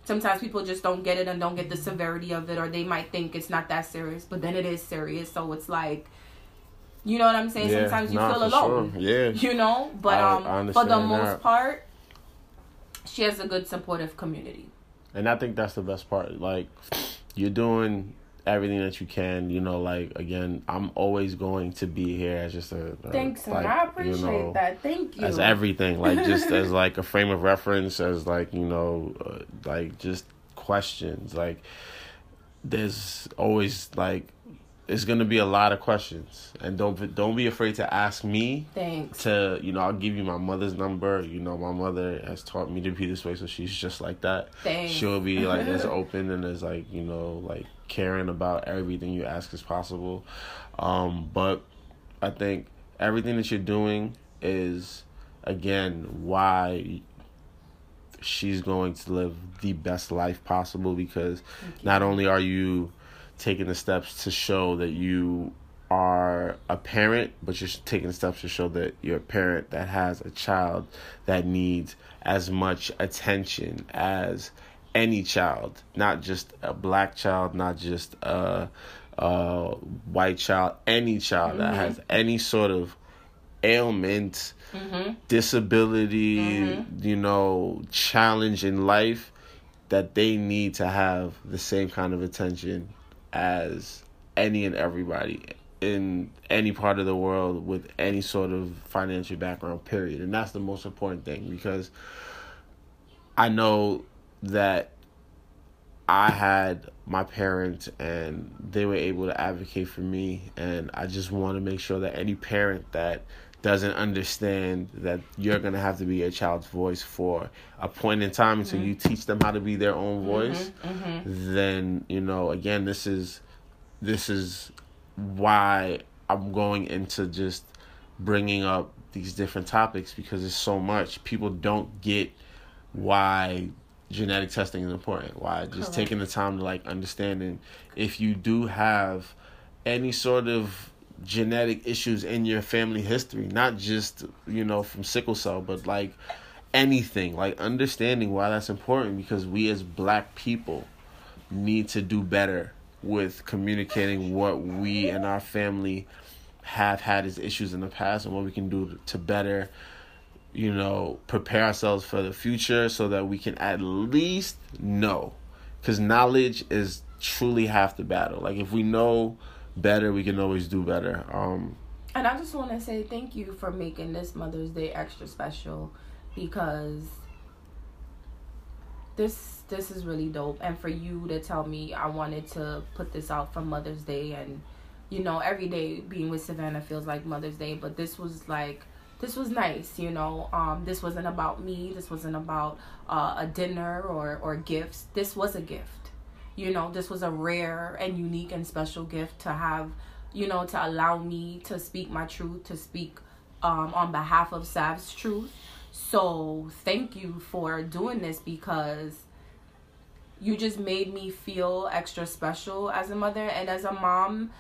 sometimes people just don't get it and don't get the severity of it or they might think it's not that serious, but then it is serious. So it's like you know what I'm saying? Yeah, Sometimes you feel alone. Sure. Yeah. You know? But I, um I for the most that. part she has a good supportive community. And I think that's the best part. Like you're doing everything that you can. You know, like again, I'm always going to be here as just a. Thanks, like, I appreciate you know, that. Thank you. As everything, like just as like a frame of reference, as like you know, uh, like just questions. Like there's always like it's gonna be a lot of questions, and don't don't be afraid to ask me. Thanks. To you know, I'll give you my mother's number. You know, my mother has taught me to be this way, so she's just like that. Thanks. She'll be like as open and as like you know like caring about everything you ask as possible. Um, but I think everything that you're doing is again why she's going to live the best life possible because not only are you taking the steps to show that you are a parent, but you're taking steps to show that you're a parent that has a child that needs as much attention as any child, not just a black child, not just a, a white child, any child mm-hmm. that has any sort of ailment, mm-hmm. disability, mm-hmm. you know, challenge in life, that they need to have the same kind of attention as any and everybody in any part of the world with any sort of financial background period. And that's the most important thing because i know that i had my parents and they were able to advocate for me. And i just want to make sure that any parent that doesn't understand that you're going to have to be a child's voice for a point in time until mm-hmm. you teach them how to be their own mm-hmm, voice mm-hmm, mm-hmm. then you know again this is this is why I'm going into just bringing up these different topics because it's so much people don't get why genetic testing is important why just Correct. taking the time to like understanding if you do have any sort of genetic issues in your family history, not just, you know, from sickle cell, but like anything, like understanding why that's important because we as black people need to do better with communicating what we and our family have had as issues in the past and what we can do to better you know prepare ourselves for the future so that we can at least know. Because knowledge is truly half the battle. Like if we know better, we can always do better. Um, and I just want to say thank you for making this Mother's Day extra special because this this is really dope. And for you to tell me I wanted to put this out for Mother's Day and you know every day being with Savannah feels like Mother's Day but this was like this was nice you know? Um this wasn't about me. This wasn't about uh, a dinner or or gifts. This was a gift you know this was a rare and unique and special gift to have you know to allow me to speak my truth to speak um, on behalf of sav's truth. So thank you for doing this because you just made me feel extra special as a mother and as a mom.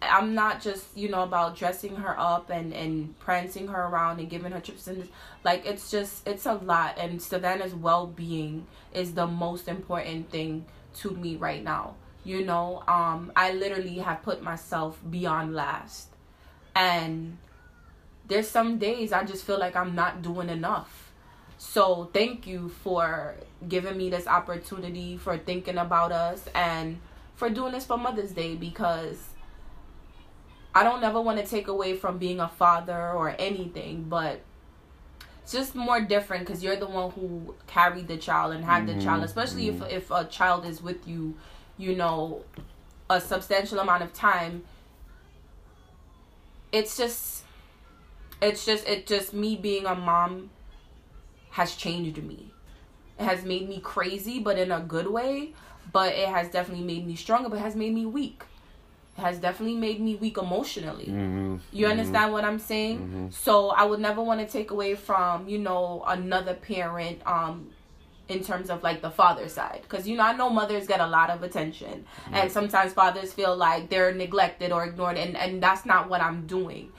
I'm not just you know about dressing her up and and prancing her around and giving her chips and like it's just it's a lot. And Savannah's well being is the most important thing to me right now. You know, um, I literally have put myself beyond last, and there's some days I just feel like I'm not doing enough. So thank you for giving me this opportunity, for thinking about us, and for doing this for Mother's Day because I don't ever want to take away from being a father or anything, but it's just more different because you're the one who carried the child and had mm-hmm. the child, especially mm-hmm. if if a child is with you, you know, a substantial amount of time. It's just, it's just, it just me being a mom has changed me. It has made me crazy, but in a good way. But it has definitely made me stronger, but has made me weak has definitely made me weak emotionally. Mm-hmm. You mm-hmm. understand what I'm saying? Mm-hmm. So I would never want to take away from, you know, another parent um in terms of like the father side because you know I know mothers get a lot of attention and sometimes fathers feel like they're neglected or ignored and and that's not what I'm doing.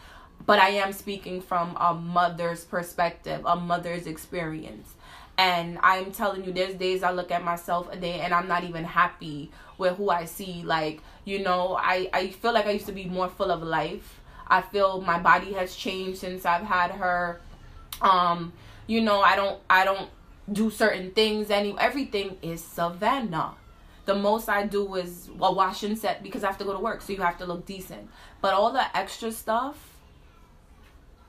But I am speaking from a mother's perspective, a mother's experience. And I'm telling you, there's days I look at myself a day and I'm not even happy with who I see. Like, you know, I, I feel like I used to be more full of life. I feel my body has changed since I've had her. Um, you know, I don't I don't do certain things any everything is Savannah. The most I do is a wash and set because I have to go to work, so you have to look decent. But all the extra stuff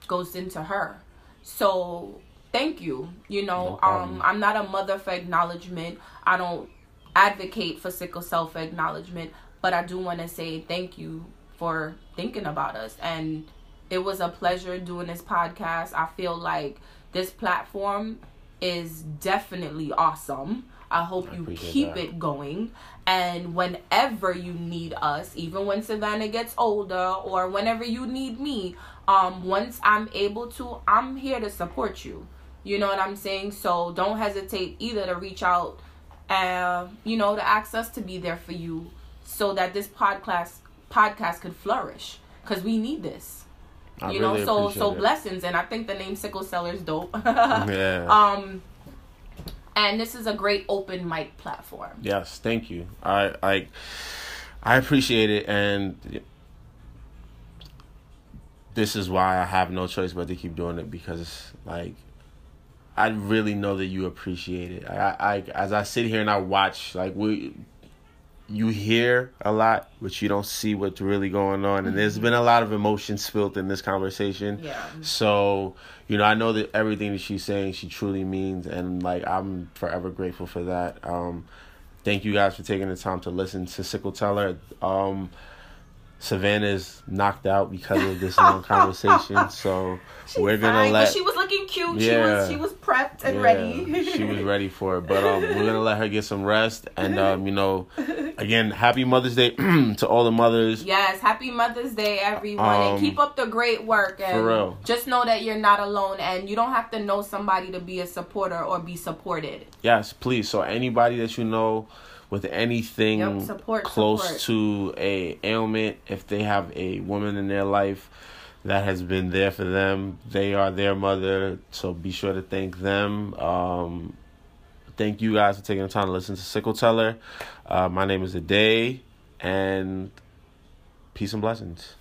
goes into her. So thank you. You know, no um, I'm not a mother for acknowledgement. I don't advocate for sickle cell for acknowledgement, but I do want to say thank you for thinking about us. And it was a pleasure doing this podcast. I feel like this platform is definitely awesome. I hope I you keep that. it going. And whenever you need us, even when Savannah gets older or whenever you need me, um, once I'm able to, I'm here to support you. You know what I'm saying? So don't hesitate either to reach out and uh, you know to ask us to be there for you so that this podcast podcast could flourish because we need this. I you really know, so so it. blessings, and I think the name Sickle Teller's dope. yeah. Um, and this is a great open mic platform. Yes, thank you. I I I appreciate it, and this is why I have no choice but to keep doing it because like I really know that you appreciate it. I, I as I sit here and I watch, like we, you hear a lot, but you don't see what's really going on. And there's been a lot of emotion spilled in this conversation. Yeah. So you know, I know that everything that she's saying, she truly means, and like I'm forever grateful for that. Um, thank you guys for taking the time to listen to Sickle Teller. Um, Savannah's knocked out because of this long conversation, so She's we're gonna fine, let. she was looking cute. Yeah, she was she was prepped and yeah, ready. she was ready for it, but um, we're gonna let her get some rest, and um, you know, again, happy Mother's Day to all the mothers. Yes, happy Mother's Day, everyone, um, and keep up the great work. And for real, just know that you're not alone, and you don't have to know somebody to be a supporter or be supported. Yes, please. So anybody that you know with anything yep, support, close support. to a ailment if they have a woman in their life that has been there for them they are their mother so be sure to thank them. Um, thank you guys for taking the time to listen to sickle teller. Uh, my name is Aday and peace and blessings